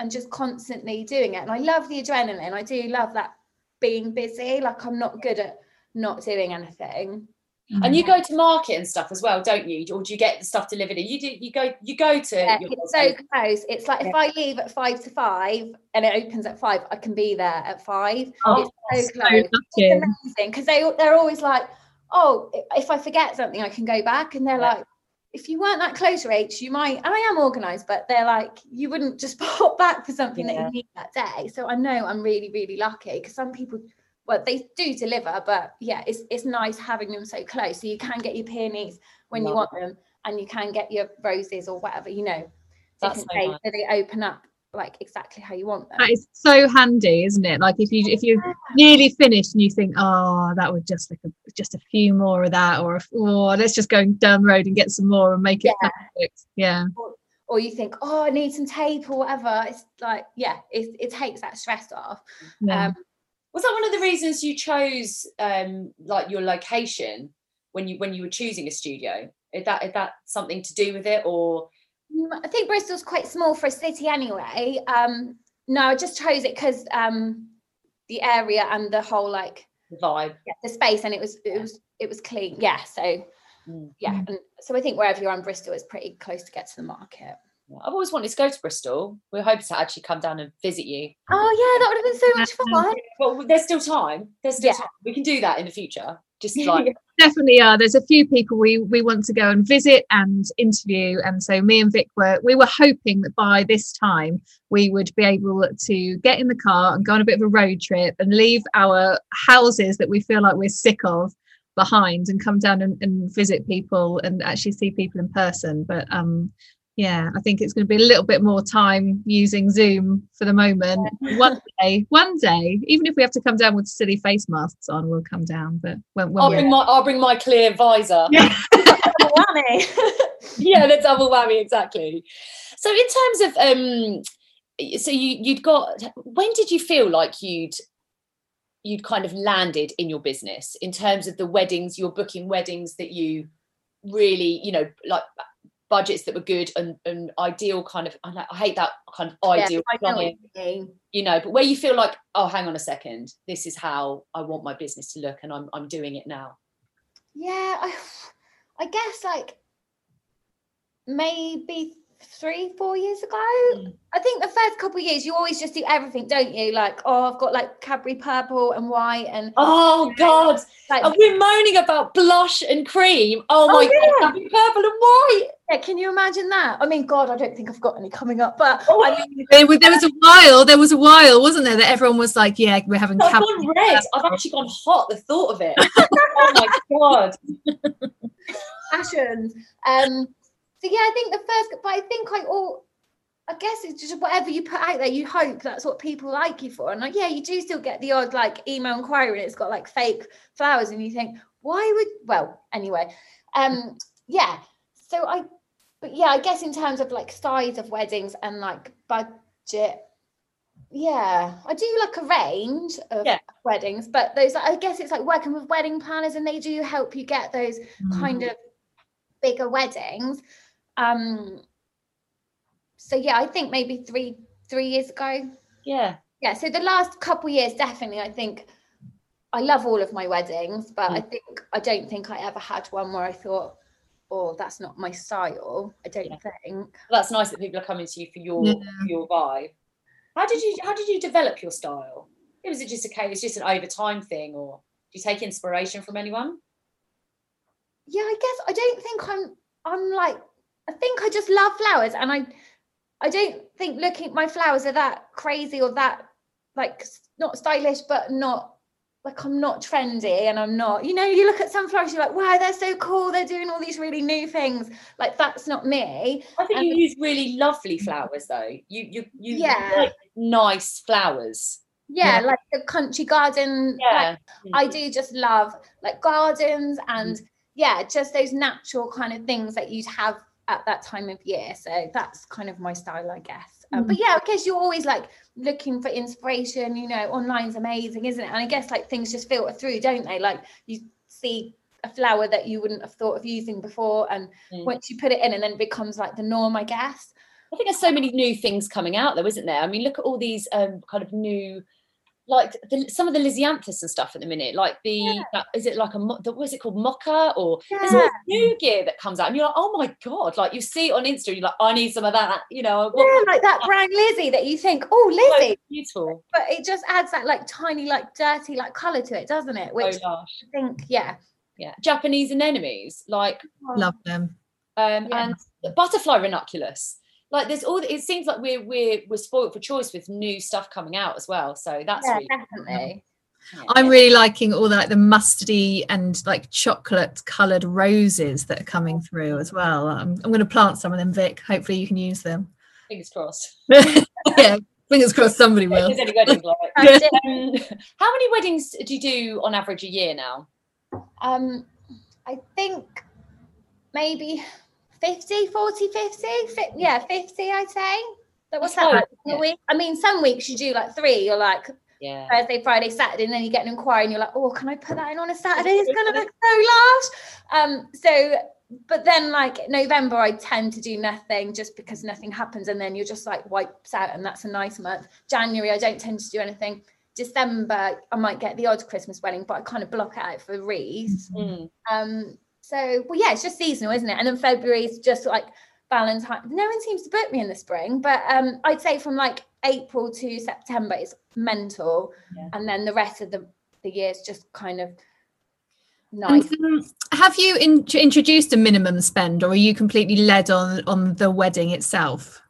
and just constantly doing it and i love the adrenaline i do love that being busy like i'm not good at not doing anything And you mm-hmm. go to market and stuff as well, don't you? Or do you get the stuff delivered? You do. You go. You go to. Yeah, your- it's so close it's like if i leave at five to five and it opens at five i can be there at five Oh, it's so So close lucky. amazing because they they're always like, oh, if I forget something, I can go back, and they're Yeah. like, if you weren't that close, Rach, you might. And I am organised, but they're like, you wouldn't just [laughs] pop back for something that you need that day. So I know I'm really really lucky because some people. Well, they do deliver, but yeah, it's it's nice having them so close, so you can get your peonies when you Love want them, and you can get your roses or whatever, you know, That's so nice. so they open up like exactly how you want them. That is so handy, isn't it? Like if you if you're nearly finished and you think, oh, that would just like a, just a few more of that, or or let's just go down the road and get some more and make it Yeah. perfect. Yeah, or you think, oh, I need some tape or whatever. It's like, yeah, it, it takes that stress off. yeah. Um, Was that one of the reasons you chose um like your location when you when you were choosing a studio? Is that is that something to do with it or I think Bristol's quite small for a city anyway. Um, no, I just chose it because um, the area and the whole like the vibe? yeah, the space and it was it was it was clean. Yeah, so Mm. yeah, and so I think wherever you're on Bristol is pretty close to get to the market. I've always wanted to go to Bristol. We're hoping to actually come down and visit you. Oh yeah, that would have been so much fun. Well, there's still time. There's still Yeah. time. We can do that in the future. Just [laughs] like definitely are. There's a few people we we want to go and visit and interview, and so me and Vic were we were hoping that by this time we would be able to get in the car and go on a bit of a road trip and leave our houses that we feel like we're sick of behind and come down and, and visit people and actually see people in person. But um yeah, I think it's going to be a little bit more time using Zoom for the moment. One day, one day, even if we have to come down with silly face masks on, we'll come down. But when, when I'll bring my I'll bring my clear visor. Yeah. Whammy. [laughs] yeah, the double whammy exactly. So in terms of um, so you you'd got when did you feel like you'd you'd kind of landed in your business in terms of the weddings you're booking weddings that you really you know like budgets that were good and, and ideal kind of I, hate that kind of ideal I know you know but where you feel like oh hang on a second this is how I want my business to look and I'm I'm doing it now Yeah, I, I guess like maybe three, four years ago. Mm. I think the first couple of years you always just do everything, don't you? Like, oh, I've got like Cadbury purple and white and oh god like we're moaning about blush and cream oh Oh, my yeah. god having purple and white yeah, can you imagine that? I mean, God, I don't think I've got any coming up, but Oh, I mean, there was, there was a while there was a while wasn't there that everyone was like yeah we're having I've cab- gone red. I've actually gone hot. The thought of it. [laughs] oh my god. fashions. Um, so yeah, I think the first, but I think I all, I guess it's just whatever you put out there, you hope that's what people like you for. And like, yeah, you do still get the odd like email inquiry and it's got like fake flowers, and you think, why would? Well, anyway, um, yeah. So I, but yeah, I guess in terms of like size of weddings and like budget. Yeah, I do like a range of Yeah. weddings, but those I guess it's like working with wedding planners and they do help you get those kind of bigger weddings. Um so yeah, I think maybe three three years ago. Yeah. Yeah, so the last couple years definitely I think I love all of my weddings, but I think I don't think I ever had one where I thought, oh, that's not my style. I don't Yeah. think. That's nice that people are coming to you for your Yeah. for your vibe. How did you how did you develop your style? It was it just a case, it's just an over time thing, or do you take inspiration from anyone? yeah i guess i don't think i'm i'm like i think i just love flowers and i i don't think looking my flowers are that crazy or that like not stylish but not like i'm not trendy and i'm not you know you look at some flowers you're like wow they're so cool they're doing all these really new things like that's not me I think Um, you use really lovely flowers though. You you you Yeah. like nice flowers. yeah, Yeah. like the country garden like, Yeah. I do just love like gardens and yeah, just those natural kind of things that you'd have at that time of year. So that's kind of my style, I guess. Um, but yeah, I guess you're always like looking for inspiration. You know, online's amazing, isn't it? And I guess like things just filter through, don't they? Like you see a flower that you wouldn't have thought of using before, and Mm. once you put it in, and then it becomes like the norm, I guess. I think there's so many new things coming out though, isn't there? I mean, look at all these um, kind of new, like the, some of the Lisianthus and stuff at the minute. Like the, that, is it like a, mo- the, what is it called, mocha? Or there's all this new gear that comes out, and you're like, oh my god! Like you see it on Insta, you're like, I need some of that. You know, what- Yeah, like that brown Lizzie that you think, oh, so Lizzie, beautiful. but it just adds that like tiny, like dirty, like color to it, doesn't it? Which oh gosh, I think, yeah, yeah. Japanese anemones, like love them um, Yeah. and the butterfly ranunculus. Like there's all. It seems like we're we're we're spoiled for choice with new stuff coming out as well. So that's yeah, really, definitely. yeah. i'm really liking all the like the mustardy and like chocolate colored roses that are coming through as well i'm, I'm going to plant some of them vic hopefully you can use them fingers crossed. [laughs] [laughs] yeah fingers crossed somebody If will there's any weddings like. [laughs] Um, how many weddings do you do on average a year now? Um, I think maybe 50, 40, 50. Fi- yeah, 50, I'd say. So what's that low, like a week? I mean, some weeks you do like three. You're like Yeah. Thursday, Friday, Saturday, and then you get an inquiry and you're like, oh, can I put that in on a Saturday? It's gonna look so large. Um, so but then like November, I tend to do nothing just because nothing happens, and then you're just like wipes out, and that's a nice month. January, I don't tend to do anything. December, I might get the odd Christmas wedding, but I kind of block it out for wreaths. Mm. Um, so well, yeah, it's just seasonal, isn't it? And then February is just like Valentine. No one seems to book me in the spring, but um, I'd say from like April to September it's mental, Yeah. and then the rest of the the year is just kind of nice. And, um, have you in- introduced a minimum spend, or are you completely led on on the wedding itself?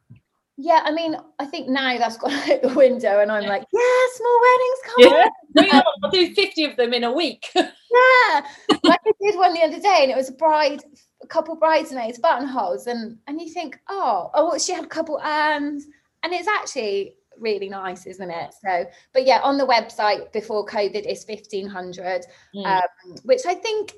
Yeah, I mean, I think now that's gone [laughs] out the window, and I'm like, yeah, small weddings, come on. Bring on, I'll do 50 of them in a week. [laughs] Yeah, like I did one the other day, and it was a bride, a couple bridesmaids buttonholes, and and you think, oh, oh, she had a couple urns, and it's actually really nice, isn't it? So, but yeah, on the website before COVID is fifteen hundred, Mm. um, which I think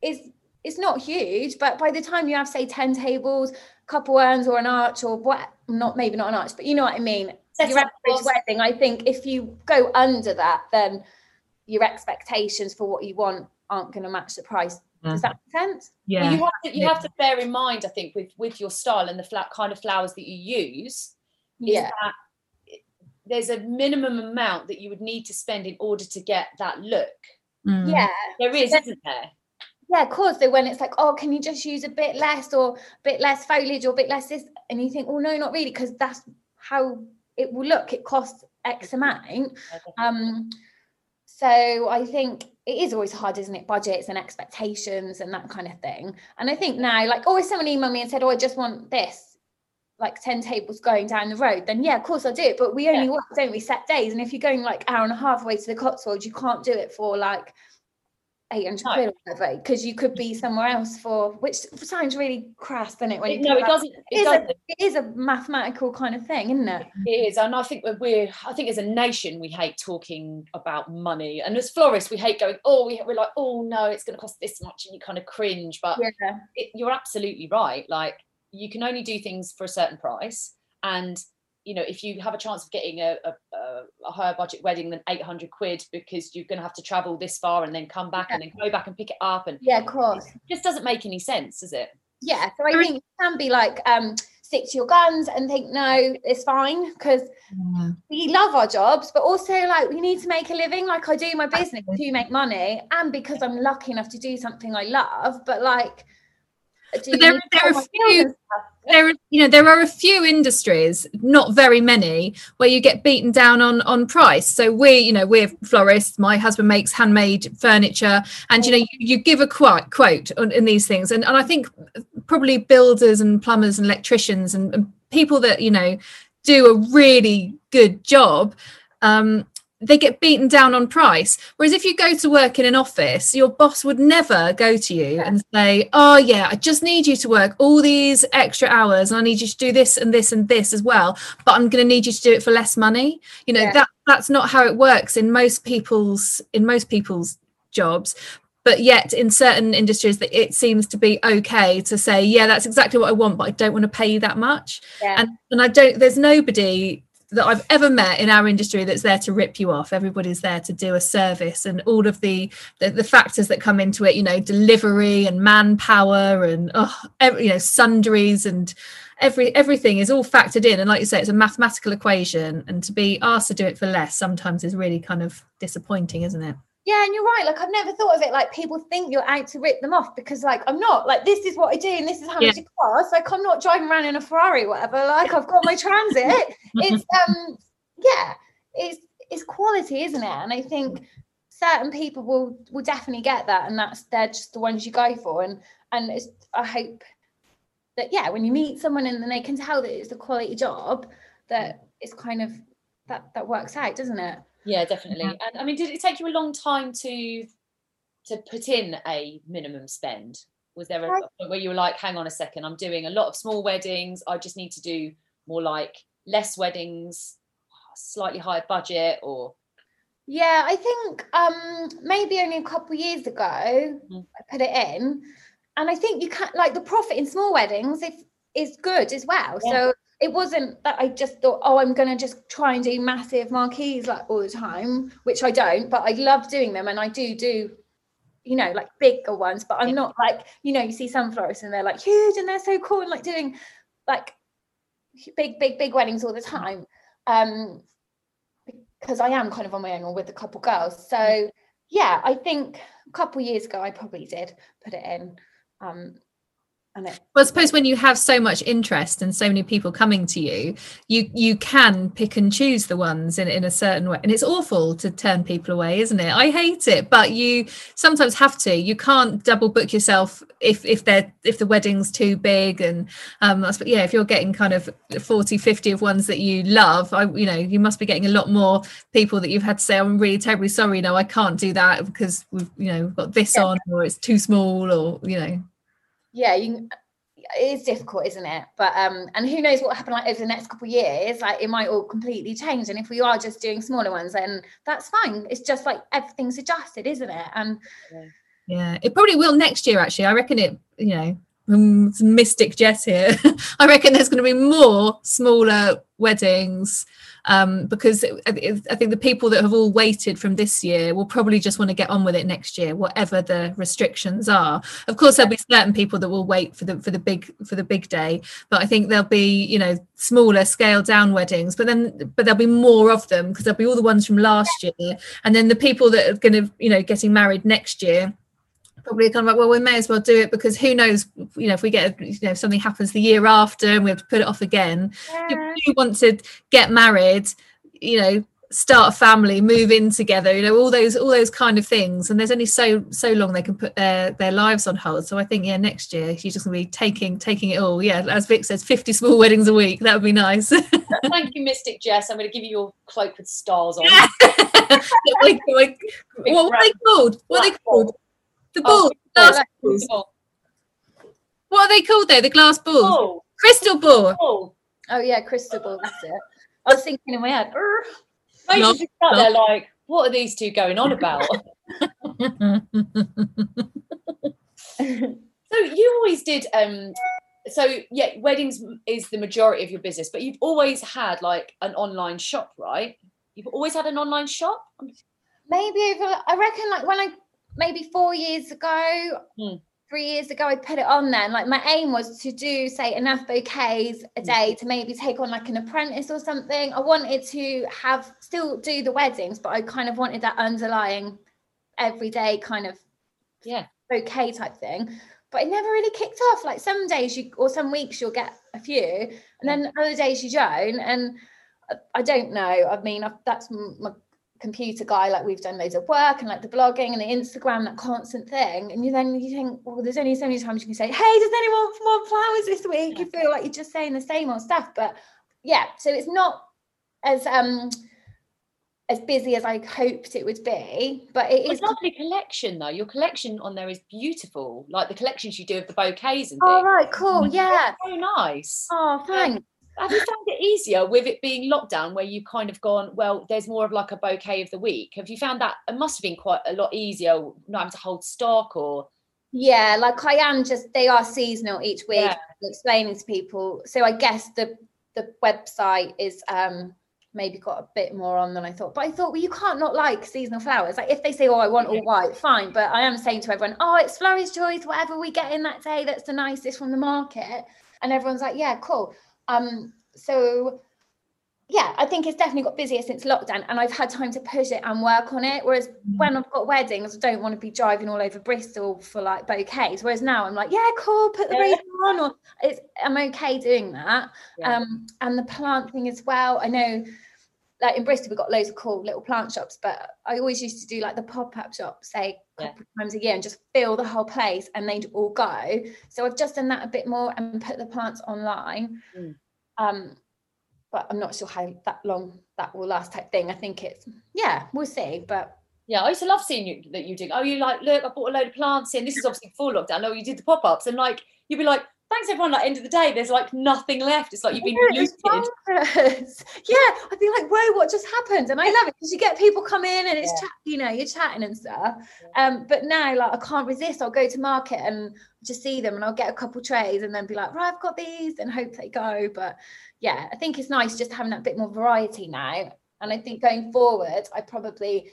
is is not huge, but by the time you have say ten tables, a couple urns, or an arch, or what, not maybe not an arch, but you know what I mean. Your average wedding, I think, if you go under that, then your expectations for what you want aren't going to match the price. Does that make sense? Well, you have to you Yeah. have to bear in mind, I think, with with your style and the flat kind of flowers that you use, is Yeah. that there's a minimum amount that you would need to spend in order to get that look. Mm. Yeah. There is, Yeah. isn't there? Yeah, of course. So when it's like, oh, can you just use a bit less or a bit less foliage or a bit less this? And you think, oh, no, not really, because that's how it will look. It costs X amount. Um, so I think it is always hard, isn't it? Budgets and expectations and that kind of thing. And I think now, like, oh, if someone emailed me and said, oh, I just want this, like 10 tables going down the road, then yeah, of course I'll do it. But we only Yeah. work, don't we, set days. And if you're going like hour and a half away to the Cotswolds, you can't do it for like 800 No. quid or whatever, because you could be mm-hmm. somewhere else for, which sounds really crass, doesn't it? When you no, it doesn't. It It is, doesn't. a, it is a mathematical kind of thing, isn't it? It is, and I think that we're. I think as a nation, we hate talking about money, and as florists, we hate going. Oh, we, we're like, oh no, it's going to cost this much, and you kind of cringe. But Yeah. it, you're absolutely right. Like you can only do things for a certain price, and you know if you have a chance of getting a, a, a- a higher budget wedding than 800 quid because you're going to have to travel this far and then come back and then go back and pick it up, and Yeah, of course. it just doesn't make any sense, does it? Yeah, so I think you can be like um stick to your guns and think no, it's fine because Yeah. we love our jobs, but also like we need to make a living. Like I do my business to make money, and because I'm lucky enough to do something I love. But like, do But there- need there are my bills few- and stuff. There are you know there are a few industries not very many where you get beaten down on on price. So we you know we're florists. My husband makes handmade furniture. And you know you, you give a quote quote on, in these things. And, and i think probably builders and plumbers and electricians and, and people that you know do a really good job um they get beaten down on price. Whereas if you go to work in an office, your boss would never go to you and say, Oh, yeah, I just need you to work all these extra hours and I need you to do this and this and this as well. But I'm going to need you to do it for less money. You know, Yeah. that that's not how it works in most people's in most people's jobs. But yet, in certain industries, that it seems to be okay to say, "Yeah, that's exactly what I want, but I don't want to pay you that much." Yeah. And and I don't. There's nobody that I've ever met in our industry that's there to rip you off. Everybody's there to do a service and all of the the, the factors that come into it, you know, delivery and manpower and oh, every, you know, sundries and every everything is all factored in. And like you say, it's a mathematical equation. And to be asked to do it for less sometimes is really kind of disappointing, isn't it? Yeah, and you're right. Like I've never thought of it. Like people think you're out to rip them off because like I'm not. Like this is what I do and this is how Yeah. much it costs. Like I'm not driving around in a Ferrari, or whatever. Like I've got my transit. [laughs] it's um yeah, it's it's quality, isn't it? And I think certain people will will definitely get that, and that's they're just the ones you go for. And and it's I hope that yeah, when you meet someone and then they can tell that it's a quality job, that it's kind of that that works out, doesn't it? Yeah, definitely. Yeah. And I mean, did it take you a long time to to put in a minimum spend? Was there a, point where you were like, hang on a second, I'm doing a lot of small weddings. I just need to do more like less weddings, slightly higher budget, or Yeah, I think um maybe only a couple years ago Mm. I put it in, and I think you can't like the profit in small weddings if is good as well. Yeah. So it wasn't that I just thought, oh, I'm gonna just try and do massive marquees like all the time, which I don't, but I love doing them, and I do do, you know, like bigger ones. But I'm not like you know, you see some florists and they're like huge and they're so cool and like doing like big, big, big weddings all the time. Um, because I am kind of on my own or with a couple girls. So yeah, I think a couple years ago I probably did put it in. Um it, Well, I suppose when you have so much interest and so many people coming to you, you you can pick and choose the ones in, in a certain way. And it's awful to turn people away, isn't it? I hate it, but you sometimes have to. You can't double book yourself if if they're if the wedding's too big. And um yeah, if you're getting kind of 40, 50 of ones that you love, I you know, you must be getting a lot more people that you've had to say, I'm really terribly sorry, no, I can't do that because we've you know we've got this Yeah. on or it's too small or you know. Yeah, you it is difficult, isn't it? But um, and who knows what will happen like over the next couple of years? Like it might all completely change. And if we are just doing smaller ones, then that's fine. It's just like everything's adjusted, isn't it? And Yeah, it probably will next year. Actually, I reckon it. You know, um, Mystic Jess here. [laughs] I reckon there's going to be more smaller weddings um, because it- it- I think the people that have all waited from this year will probably just want to get on with it next year, whatever the restrictions are. Of course, there'll be certain people that will wait for the for the big for the big day, but I think there'll be you know smaller scale down weddings. But then but there'll be more of them because there'll be all the ones from last year, and then the people that are going to you know getting married next year probably kind of like, well, we may as well do it because who knows, you know, if we get, you know, if something happens the year after and we have to put it off again. People do want to get married, you know, start a family, move in together, you know, all those, all those kind of things. And there's only so, so long they can put their, their lives on hold. So I think, yeah, next year you're just gonna be taking, taking it all. Yeah. As Vic says, 50 small weddings a week. That would be nice. [laughs] Thank you, Mystic Jess. I'm going to give you your cloak with stars on. Like- [laughs] like- what are they called? What are they called? The Oh, balls. glass balls. Beautiful. What are they called though? The glass balls? Oh, Crystal ball. oh. oh yeah, crystal ball, that's it. I was thinking in my head, "Urgh." Maybe No, just sat there like, what are these two going on about? [laughs] so you always did um so yeah weddings is the majority of your business but you've always had like an online shop right you've always had an online shop maybe over I reckon like when I maybe four years ago, Hmm. three years ago, I put it on then. Like my aim was to do say enough bouquets a day to maybe take on like an apprentice or something. I wanted to have still do the weddings, but I kind of wanted that underlying everyday kind of Yeah. bouquet type thing. But it never really kicked off. Like some days you or some weeks you'll get a few, and then other days you don't. And I, don't know. I mean, i that's my computer guy. Like we've done loads of work and like the blogging and the Instagram, that constant thing. And you then you think, well, there's only so many times you can say, "Hey, does anyone want more flowers this week?" You feel like you're just saying the same old stuff. But yeah, so it's not as um as busy as I hoped it would be, but it is a lovely collection though your collection on there is beautiful like the collections you do of the bouquets and all things right, cool, yeah. so nice Oh, thanks. Have you found it easier with it being lockdown where you kind of gone well there's more of like a bouquet of the week have you found that it must have been quite a lot easier not having to hold stock or Yeah, like I am just they are seasonal each week. Yeah. Explaining to people. So I guess the the website is um maybe got a bit more on than I thought. But I thought, well, you can't not like seasonal flowers. Like if they say, Oh, I want all white, fine. But I am saying to everyone, Oh, it's Florist Choice, whatever we get in that day, that's the nicest from the market. And everyone's like, Yeah, cool. Um, so yeah, I think it's definitely got busier since lockdown, and I've had time to push it and work on it. Whereas when I've got weddings, I don't want to be driving all over Bristol for like bouquets. Whereas now I'm like, yeah, cool, put the bracelet on, or it's I'm okay doing that. Yeah. Um, and the plant thing as well. I know, like in Bristol, we've got loads of cool little plant shops, but I always used to do like the pop up shop, say a couple of times a year, and just fill the whole place, and they'd all go. So I've just done that a bit more and put the plants online. Mm. Um, but I'm not sure how that long that will last type thing. I think it's yeah, we'll see. But Yeah, I used to love seeing you that you do. Oh, you like, look, I bought a load of plants in. This is obviously full lockdown. Oh, you did the pop ups, and like, you'd be like, thanks everyone. Like, end of the day, there's like nothing left. It's like you've been Yeah, looted. [laughs] yeah, I'd be like, whoa, what just happened? And I love it because you get people come in and it's chat, you know, you're chatting and stuff. Um, but now like I can't resist. I'll go to market and just see them and I'll get a couple trays and then be like, right, I've got these and hope they go. But yeah, I think it's nice just having that bit more variety now. And I think going forward, I probably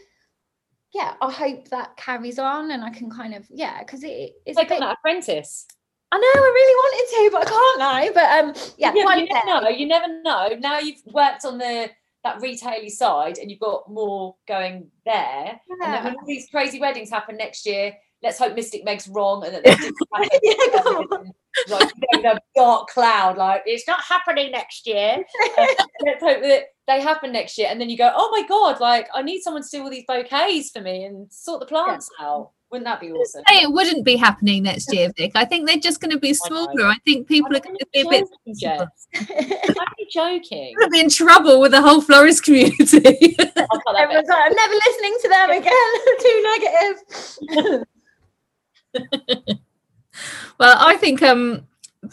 yeah, I hope that carries on and I can kind of yeah, because it, it's like bit, an apprentice. I know I really wanted to, but I can't now. But um yeah, Yeah, you never know. You never know. Now you've worked on the that retaily side, and you've got more going there. And then when all these crazy weddings happen next year, let's hope Mystic Meg's wrong and that [laughs] they didn't happen. Yeah, come on. Like, dark cloud, like it's not happening next year. [laughs] let's hope that they happen next year. And then you go, oh my god, like I need someone to do all these bouquets for me and sort the plants yeah. out. Wouldn't that be awesome? it wouldn't be happening next year, Vic. I think they're just going to be smaller. I think people I'm are going to be a bit. I'm joking. Going [laughs] to be in trouble with the whole florist community. [laughs] Everyone's like, I'm never listening to them again. [laughs] Too negative. well, I think um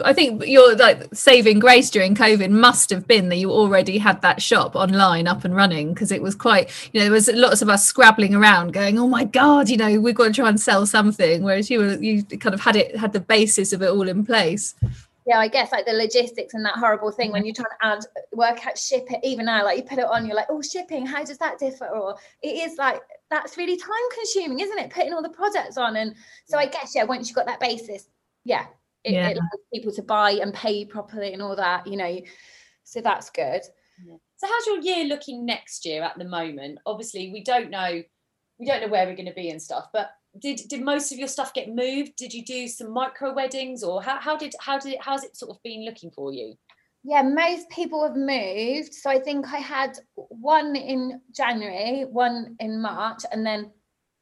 I think your like saving grace during COVID must have been that you already had that shop online up and running because it was quite, you know, there was lots of us scrabbling around going, oh my God, you know, we've got to try and sell something. Whereas you were, you kind of had it, had the basis of it all in place. Yeah, I guess like the logistics and that horrible thing when you're trying to add, work out, ship it, even now, like you put it on, you're like, oh, shipping, how does that differ? Or it is like, that's really time consuming, isn't it? Putting all the products on. And so I guess, yeah, once you've got that basis, yeah, it, yeah. it allows people to buy and pay properly and all that you know so that's good. Yeah. so how's your year looking next year at the moment? Obviously we don't know we don't know where we're going to be and stuff but did did most of your stuff get moved? Did you do some micro weddings or how, how did how did how's it sort of been looking for you? Yeah most people have moved. So i think i had one in january one in march and then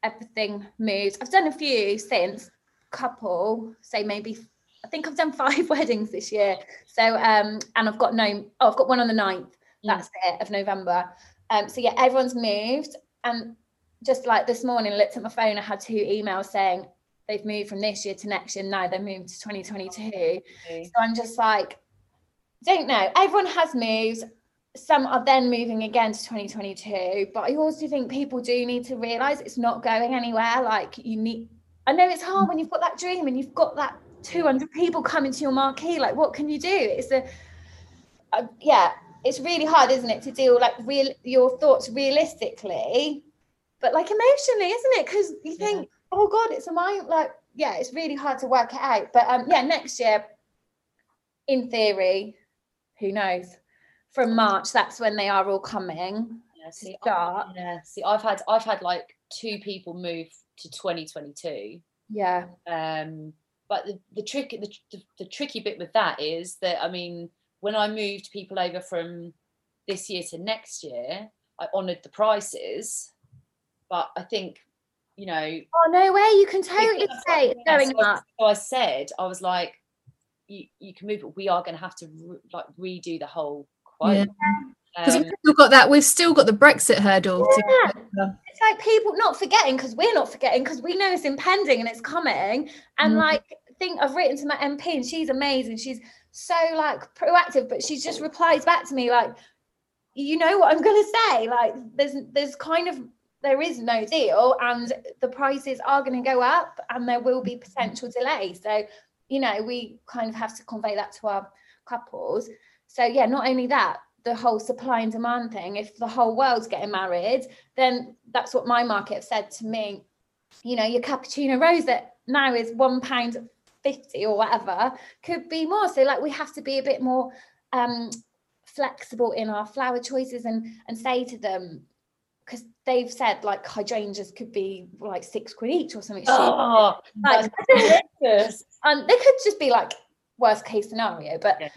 everything moved. I've done a few since couple say maybe I think I've done [laughs] five weddings this year. So um, and I've got no oh, I've got one on the 9th. Mm. That's mm. it of November. Um, so yeah, everyone's moved. And just like this morning, I looked at my phone, I had two emails saying they've moved from this year to next year. Now they've moved to 2022. Okay. So I'm just like, don't know. Everyone has moved. Some are then moving again to 2022. But I also think people do need to realize it's not going anywhere. Like you need I know it's hard when you've got that dream and you've got that 200 people coming to your marquee like what can you do? It's a uh, yeah it's really hard isn't it to deal like real your thoughts realistically but like emotionally isn't it? Because you think yeah. oh god it's a mind like yeah it's really hard to work it out but um yeah next year in theory who knows? From march that's when they are all coming yeah see, start. I, yeah see i've had i've had like two people move to 2022 yeah. Um but the, the trick the, the, the tricky bit with that is that i mean when i moved people over from this year to next year i honored the prices. But i think you know oh no way you can totally say it's going so, up. so i said i was like you, you can move but we are going to have to re- like redo the whole quote. Yeah because um, we've still got that we've still got the brexit hurdle yeah. To- it's like people not forgetting because we're not forgetting because we know it's impending and it's coming and mm. like think I've written to my MP and she's amazing. She's so like proactive, but she just replies back to me like, you know what I'm gonna say? Like there's there's kind of there is no deal and the prices are going to go up and there will be potential delay. So, you know, we kind of have to convey that to our couples. So yeah, not only that, the whole supply and demand thing, if the whole world's getting married, then that's what my market have said to me. You know, your cappuccino rose that now is one pound 50 or whatever could be more so like we have to be a bit more um flexible in our flower choices and and say to them because they've said like hydrangeas could be like six quid each or something oh, like, [laughs] and they could just be like worst case scenario but yeah.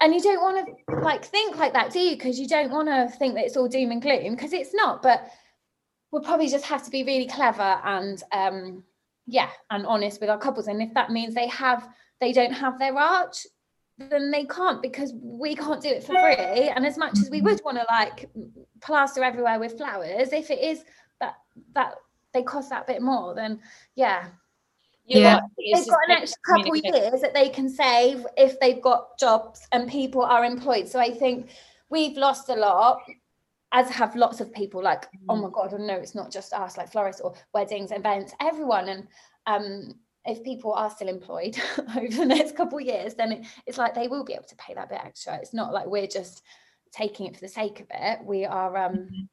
And you don't want to like think like that do you? Because you don't want to think that it's all doom and gloom because it's not but we'll probably just have to be really clever and um yeah and honest with our couples. And if that means they have they don't have their arch then they can't because we can't do it for free. And as much as we would want to like plaster everywhere with flowers if it is that that they cost that bit more then yeah yeah. They've got an extra couple of years that they can save if they've got jobs and people are employed. So i think we've lost a lot as have lots of people like mm. oh my god i know it's not just us like florists or weddings events everyone. And um if people are still employed [laughs] over the next couple of years then it, it's like they will be able to pay that bit extra. It's not like we're just taking it for the sake of it. We are um mm-hmm.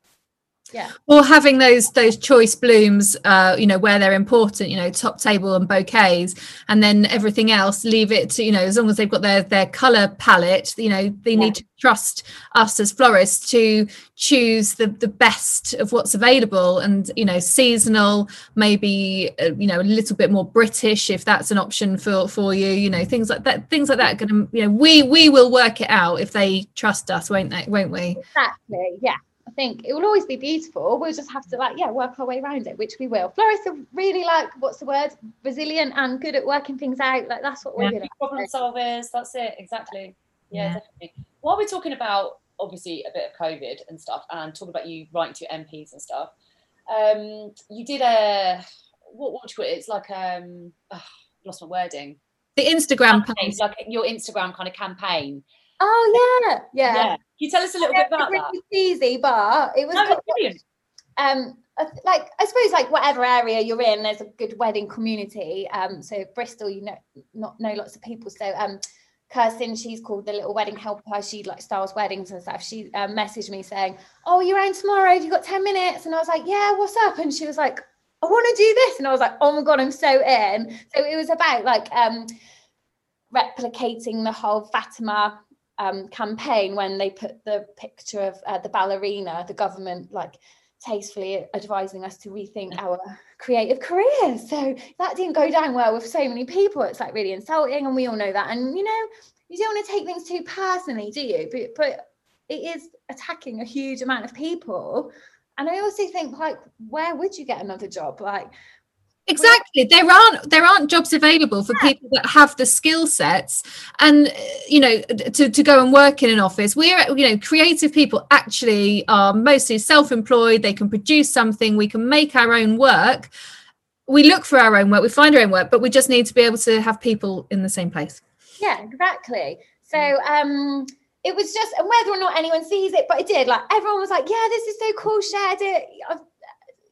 Yeah. or having those those choice blooms uh you know where they're important you know top table and bouquets and then everything else leave it to you know as long as they've got their their color palette you know they Yeah. need to trust us as florists to choose the the best of what's available and you know seasonal maybe uh, you know a little bit more british if that's an option for for you you know things like that things like that gonna you know we we will work it out if they trust us won't they won't we Exactly. Yeah. I think it will always be beautiful. We'll just have to like, yeah, work our way around it, which we will. Florists are really like, what's the word? Resilient and good at working things out. Like that's what we're Yeah. good at. problem solvers. That's it. Exactly. Yeah, Yeah. definitely. While we're talking about obviously a bit of COVID and stuff, and talking about you writing to your MPs and stuff, um, you did a what what do you call it? It's like um, ugh, lost my wording. the instagram Campaign, page like your Instagram kind of campaign. Oh yeah, yeah. Can you tell us a little bit about that? It's easy, but it was quite- brilliant. um like I suppose like whatever area you're in, there's a good wedding community. Um, so Bristol, you know, not know lots of people. So um, Kirsten, she's called the Little Wedding Helper. She like styles weddings and stuff. She um, messaged me saying, "Oh, you're around tomorrow? Have you got ten minutes?" And I was like, "Yeah, what's up?" And she was like, "I want to do this," and I was like, "Oh my god, I'm so in." So it was about like um replicating the whole Fatima um, campaign when they put the picture of uh, the ballerina, the government like tastefully advising us to rethink our creative careers. So that didn't go down well with so many people. It's like really insulting, and we all know that. And you know, you don't want to take things too personally, do you? But but it is attacking a huge amount of people. And I also think like, where would you get another job? Like, exactly there aren't there aren't jobs available for people that have the skill sets and uh, you know to, to go and work in an office we're you know creative people actually are mostly self-employed they can produce something we can make our own work we look for our own work we find our own work but we just need to be able to have people in the same place Yeah, exactly. So um it was just and whether or not anyone sees it, but it did. Like everyone was like, "Yeah, this is so cool." Shared it. I've,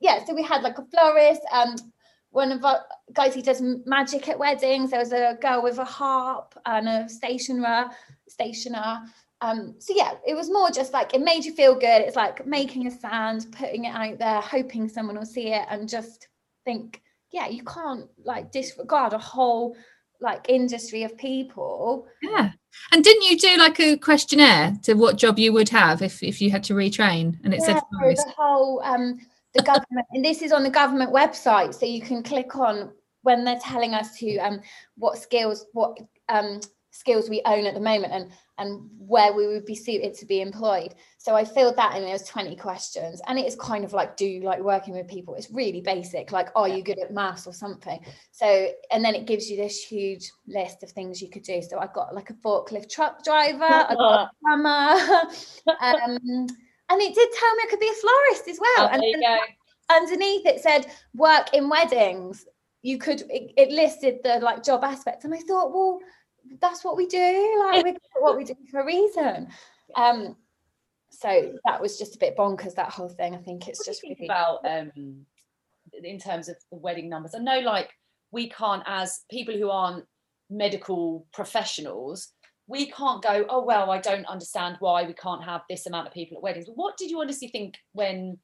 yeah, so we had like a florist. Um, one of our guys who does magic at weddings. There was a girl with a harp and a stationer, stationer. Um, so yeah, it was more just like it made you feel good. It's like making a sound, putting it out there, hoping someone will see it, and just think, yeah, you can't like disregard a whole like industry of people. yeah and didn't you do like a questionnaire to what job you would have if if you had to retrain and it Yeah, said the whole um the government and this is on the government website so you can click on when they're telling us to um what skills what um skills we own at the moment and and where we would be suited to be employed. So i filled that in there was 20 questions and it is kind of like do you like working with people? It's really basic like are you good at maths or something? So and then it gives you this huge list of things you could do. So i got like a forklift truck driver a plumber [laughs] um, and it did tell me I could be a florist as well. Oh, and there you then go. underneath it said work in weddings. You could it, it listed the like job aspects, and I thought, well, that's what we do. Like we what we do for a reason. [laughs] Um, so that was just a bit bonkers. That whole thing. I think it's What just really about um in terms of the wedding numbers? I know like we can't as people who aren't medical professionals, we can't go, oh well, I don't understand why we can't have this amount of people at weddings. What did you honestly think when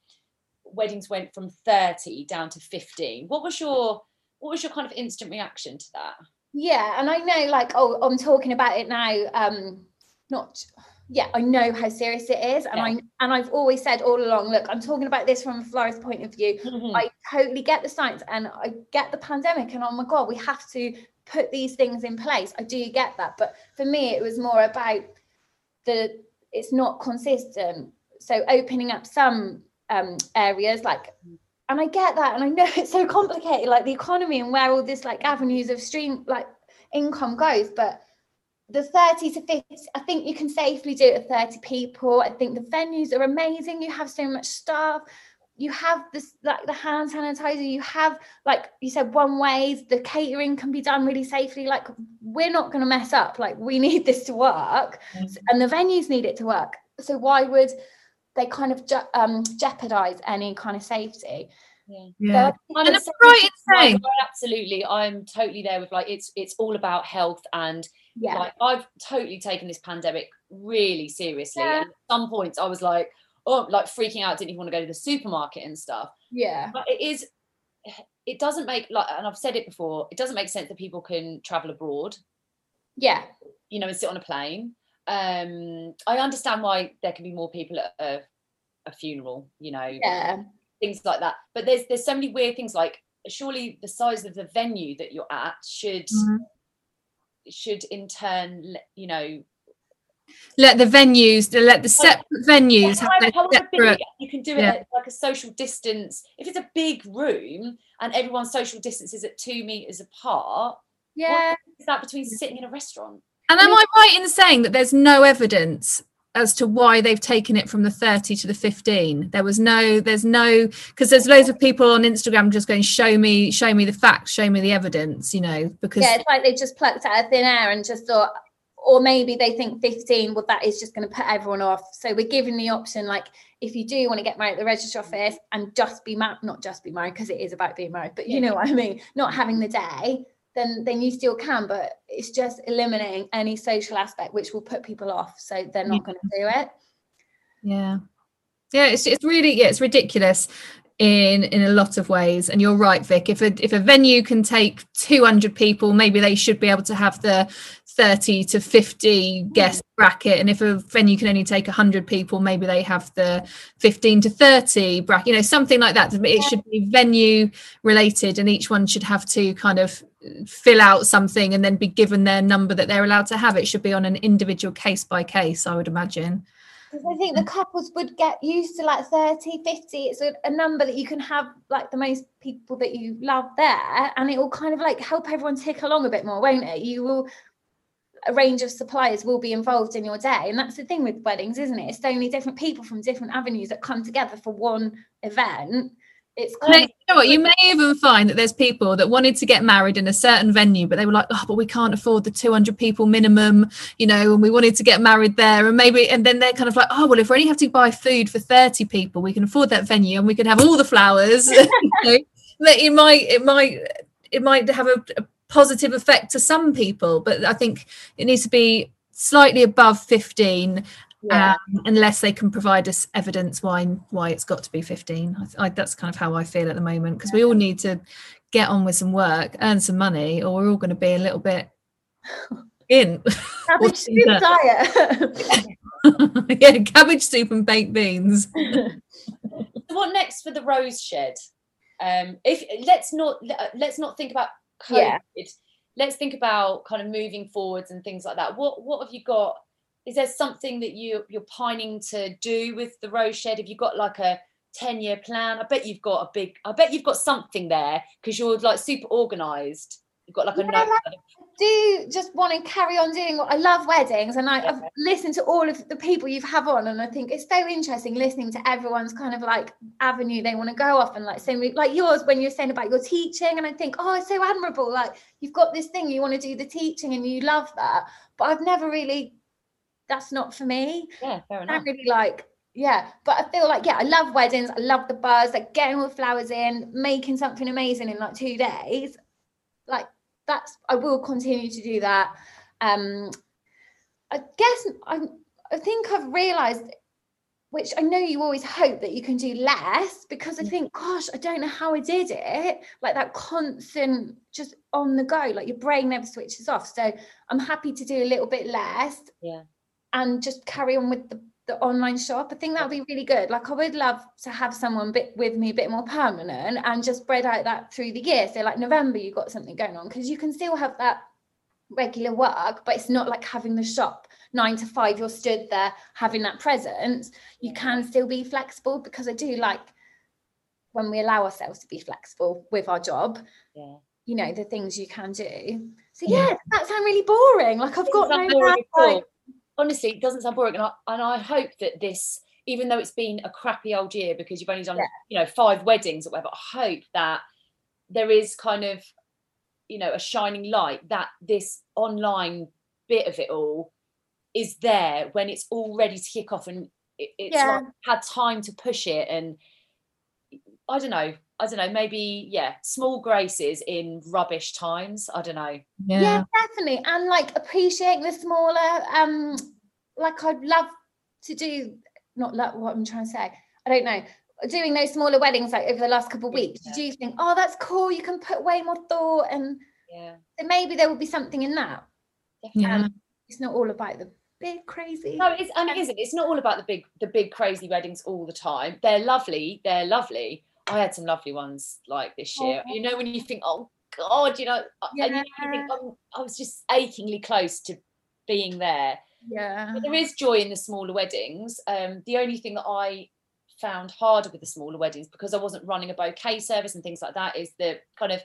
weddings went from 30 down to 15? What was your what was your kind of instant reaction to that? Yeah, and I know like oh I'm talking about it now um not yeah, I know how serious it is and Yeah. I and I've always said all along look, I'm talking about this from a florist point of view. I totally get the science and I get the pandemic and oh my god, we have to put these things in place. I do get that, but for me it was more about the it's not consistent. So opening up some um areas like and I get that and I know [laughs] it's so complicated like the economy and where all this like avenues of stream like income goes, but the 30 to 50 i think you can safely do it at 30 people i think the venues are amazing you have so much staff you have this like the hand sanitizer you have like you said one ways the catering can be done really safely. Like we're not going to mess up. Like we [laughs] need this to work. Mhm. and the venues need it to work. So why would they kind of je- um, jeopardize any kind of safety? Yeah. Kind And of right like, saying- absolutely i'm totally there with like it's it's all about health and yeah. like I've totally taken this pandemic really seriously. Yeah. And at some points I was like, or like freaking out, didn't even want to go to the supermarket and stuff. Yeah. But it is, it doesn't make like, and I've said it before, it doesn't make sense that people can travel abroad, Yeah. you know, and sit on a plane. Um, I understand why there can be more people at a, a funeral, you know, Yeah. things like that. But there's there's so many weird things like surely the size of the venue that you're at should Mhm. should in turn you know let the venues let the separate venues have their however big, separate you can do it yeah. at like a social distance. If it's a big room and everyone's social distance is at two meters apart Yeah. is that between sitting in a restaurant? And am i right in saying that there's no evidence as to why they've taken it from the 30 to the 15 there was no there's no because there's loads of people on instagram just going show me show me the facts show me the evidence you know because Yeah, it's like they just plucked out of thin air and just thought, or maybe they think 15, well, that is just going to put everyone off. So we're giving the option, like, if you do want to get married at the registry mm. office and just be married, not just be married, because it is about being married, but you know what I mean, not having the day, then then you still can. But it's just eliminating any social aspect which will put people off. So they're not going to do it. yeah yeah it's, it's really yeah it's ridiculous in in a lot of ways. And you're right vic. If a if a venue can take 200 people maybe they should be able to have the 30 to 50 guest bracket. And if a venue can only take 100 people maybe they have the 15 to 30 bracket you know something like that. It should be venue related and each one should have to kind of fill out something and then be given their number that they're allowed to have. It should be on an individual case by case i would imagine I think the mm. couples would get used to like 30, 50. It's a, a number that you can have like the most people that you love there. And it will kind of like help everyone tick along a bit more, won't it? You will, a range of suppliers will be involved in your day. And that's the thing with weddings, isn't it? It's so many different people from different avenues that come together for one event. It's you know what? You may even find that there's people that wanted to get married in a certain venue, but they were like, "Oh, but we can't afford the 200 people minimum," you know, and we wanted to get married there, and maybe, and then they're kind of like, "Oh, well, if we only have to buy food for 30 people, we can afford that venue, and we can have all the flowers." [laughs] you know, it might, it might, it might have a, a positive effect to some people, but I think it needs to be slightly above 15 Yeah. um, unless they can provide us evidence why why it's got to be 15 I, I, that's kind of how i feel at the moment because we all need to get on with some work earn some money or we're all going to be a little bit [laughs] in. Cabbage soup diet. [laughs] yeah cabbage soup and baked beans. [laughs] So what next for the rose shed? Um if let's not let's not think about covid. Yeah. let's think about kind of moving forwards and things like that. What what have you got is there something that you you're pining to do with the rose shed? Have you got like a 10 year plan? I bet you've got a big i bet you've got something there because you're like super organized. You've got like a Yeah, like- do just want to carry on doing what I love weddings and I, I've listened to all of the people you've have on and I think it's so interesting listening to everyone's kind of like avenue they want to go off and like saying like yours when you're saying about your teaching and I think oh it's so admirable like you've got this thing you want to do the teaching and you love that but I've never really that's not for me. Yeah fair I enough. don't really like yeah but I feel like yeah I love weddings I love the buzz like getting all the flowers in making something amazing in like two days. Like that's I will continue to do that. Um I guess I I think I've realized which I know you always hope that you can do less because I think gosh I don't know how I did it. Like that constant just on the go like your brain never switches off. So I'm happy to do a little bit less. Yeah. And just carry on with the the online shop. I think that would be really good. Like I would love to have someone bit with me a bit more permanent and just spread out that through the year. So like November, you got something going on because you can still have that regular work, but it's not like having the shop nine to five. You're stood there having that presence. You can still be flexible because I do like when we allow ourselves to be flexible with our job. yeah You know the things you can do. So Yeah. yeah, that sounds really boring. Like I've got no sound boring plan, at all. like- honestly it doesn't sound boring and I, and I hope that this even though it's been a crappy old year because you've only done Yeah. you know five weddings or whatever I hope that there is kind of you know a shining light that this online bit of it all is there when it's all ready to kick off and it, it's Yeah. like had time to push it and I don't know I don't know maybe yeah small graces in rubbish times I don't know yeah, yeah definitely and like appreciating the smaller um like i'd love to do not like what I'm trying to say. I don't know. Doing those smaller weddings like over the last couple of weeks, Yeah. did you think, oh, that's cool? You can put way more thought, and Yeah, so maybe there will be something in that. Yeah. It's not all about the big crazy. No, it's and it isn't. It's not all about the big the big crazy weddings all the time. They're lovely. They're lovely. I had some lovely ones like this year. Oh. You know when you think, oh God, you know, uh, and you, you think, oh, I was just achingly close to being there. yeah. But there is joy in the smaller weddings. Um, the only thing that I found harder with the smaller weddings because I wasn't running a bouquet service and things like that is the kind of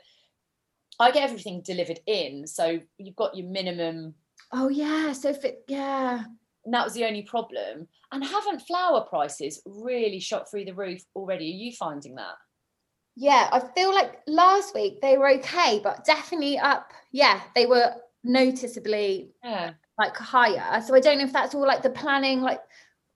I get everything delivered in, so you've got your minimum Oh yeah. So if it, yeah. And that was the only problem. And haven't flower prices really shot through the roof already? Are you finding that? Yeah, I feel like last week they were okay, but definitely up. Yeah, they were noticeably Yeah. like higher. So I don't know if that's all like the planning, like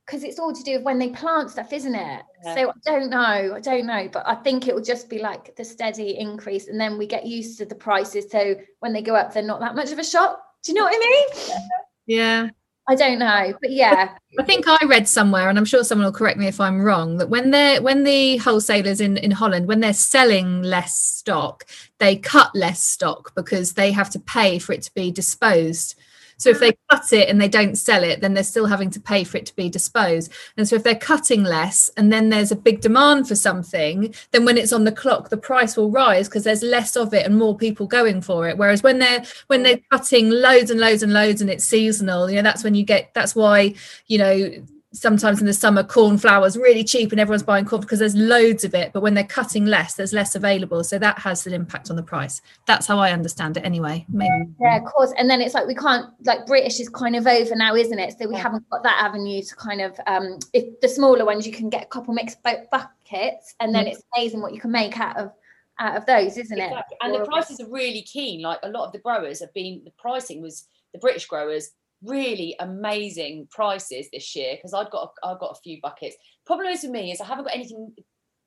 because it's all to do with when they plant stuff, isn't it? Yeah. So I don't know. I don't know, but I think it will just be like the steady increase, and then we get used to the prices. So when they go up, they're not that much of a shock. Do you know what I mean? Yeah. I don't know, but yeah, I think I read somewhere, and I'm sure someone will correct me if I'm wrong, that when they're when the wholesalers in, in Holland, when they're selling less stock, they cut less stock because they have to pay for it to be disposed. So if they cut it and they don't sell it, then they're still having to pay for it to be disposed. And so if they're cutting less and then there's a big demand for something, then when it's on the clock, the price will rise because there's less of it and more people going for it. Whereas when they're when they're cutting loads and loads and loads and it's seasonal, you know, that's when you get that's why, you know, sometimes in the summer cornflower's really cheap and everyone's buying corn because there's loads of it. But when they're cutting less, there's less available. So that has an impact on the price. That's how I understand it anyway. Maybe yeah, of course. And then it's like we can't like British is kind of over now, isn't it? So we Yeah. haven't got that avenue to kind of um if the smaller ones you can get a couple mixed bu- buckets, and then it's amazing what you can make out of out of those, isn't it? Exactly. And the prices are really keen. Like a lot of the growers have been, the pricing was the British growers really amazing prices this year because I've got a, I've got a few buckets. Problem is with me is I haven't got anything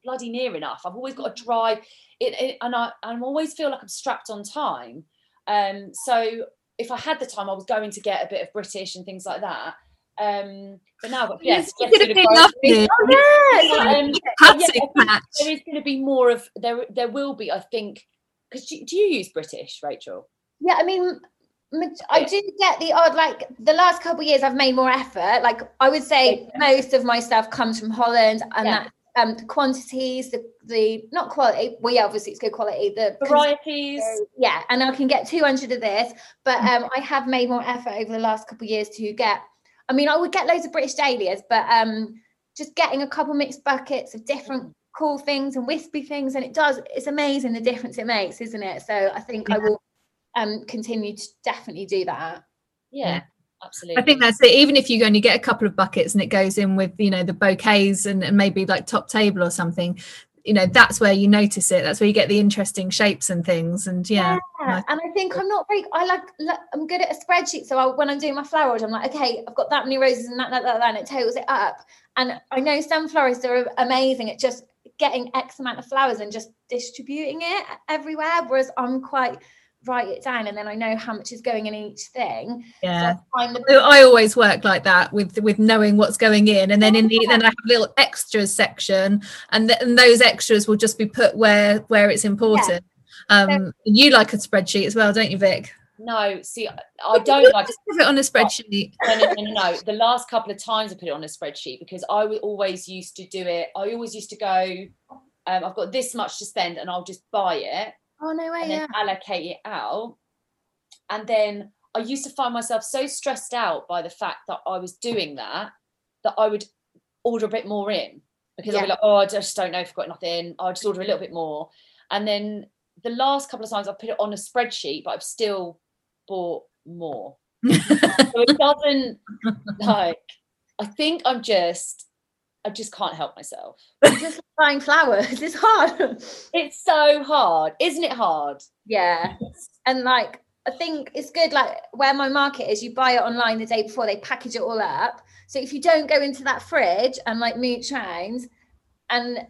bloody near enough. I've always got to drive it, it and I I'm always feel like I'm strapped on time. Um, so if I had the time, I was going to get a bit of British and things like that. Um, but now, I've yes, yes, gonna good be groceries. lovely. Oh. Um, yeah, think patch. there is going to be more of there. There will be, I think, because do, do you use British, Rachel? Yeah, I mean, I do get the odd like the last couple of years I've made more effort. Like I would say Yeah. most of my stuff comes from Holland, and Yeah. that um the quantities, the the not quality. Well, yeah, obviously it's good quality. The Varieties. yeah, and I can get 200 of this, but Mm. um I have made more effort over the last couple of years to get. I mean, I would get loads of British dahlias, but um just getting a couple mixed buckets of different Mm. cool things and wispy things, and it does. It's amazing the difference it makes, isn't it? So I think I will um continue to definitely do that. Yeah, absolutely. I think that's it. Even if you only get a couple of buckets and it goes in with, you know, the bouquets and, and maybe like top table or something, you know, that's where you notice it. That's where you get the interesting shapes and things. And yeah, Yeah, and I think I'm not very. I like. like I'm good at a spreadsheet. So I, when I'm doing my flower order, I'm like, okay, I've got that many roses and that, that, that, that, and it totals it up. And I know some florists are amazing at just getting X amount of flowers and just distributing it everywhere. Whereas I'm quite write it down and then I know how much is going in each thing. yeah. So I the I always work like that with with knowing what's going in, and then in the then I have a little extras section, and, th- and those extras will just be put where where it's important. Um, you like a spreadsheet as well, don't you, Vic? no, see, I- don't like Just put it on a spreadsheet. [laughs] no, no, no, no. The last couple of times I put it on a spreadsheet because I always used to do it. I always used to go, um, I've got this much to spend and I'll just buy it oh no way, and yeah. then allocate it out. And then I used to find myself so stressed out by the fact that I was doing that that I would order a bit more in because I'd be like, oh, I just don't know if I've got nothing. I'll just order a little bit more. And then the last couple of times I've put it on a spreadsheet, but I've still bought more. [laughs] so it doesn't like I think I'm just I just can't help myself. [laughs] just buying flowers. It's hard. [laughs] It's so hard, isn't it hard? Yeah. And like I think it's good like where my market is, you buy it online the day before, they package it all up. So if you don't go into that fridge and like mooch around and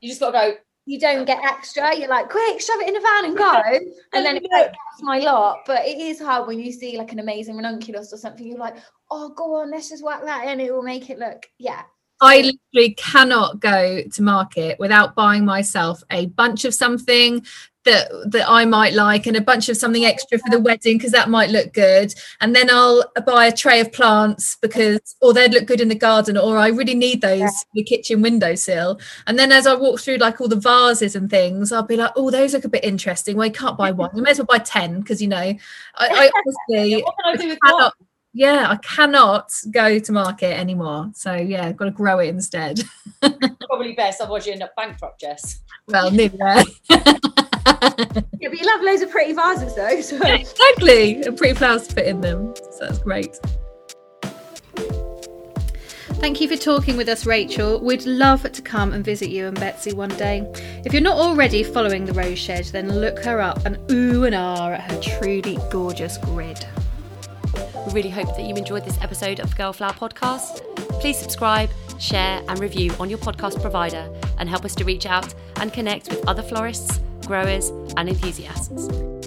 You just gotta go, you don't get extra, you're like, quick, shove it in a van and go. [laughs] And then it's like that's my lot. But it is hard when you see like an amazing ranunculus or something, you're like, oh go on, let's just whack that in, it will make it look yeah. I literally cannot go to market without buying myself a bunch of something that that I might like and a bunch of something extra for the wedding because that might look good. And then I'll buy a tray of plants because or they'd look good in the garden or I really need those yeah. the kitchen windowsill. And then as I walk through like all the vases and things I'll be like oh those look a bit interesting. Well you can't buy one. You may as well buy 10 because you know I, I [laughs] honestly cannot, yeah I cannot go to market anymore so yeah I've got to grow it instead [laughs] probably best otherwise you end up bankrupt Jess well neither [laughs] yeah, but you love loads of pretty vases though. So. Yeah, exactly. And pretty flowers to put in them. So that's great. Thank you for talking with us, Rachel. We'd love to come and visit you and Betsy one day. If you're not already following the Rose Shed, then look her up and ooh and ah at her truly gorgeous grid. We really hope that you enjoyed this episode of the Girl Flower podcast. Please subscribe, share, and review on your podcast provider and help us to reach out and connect with other florists growers, and enthusiasts.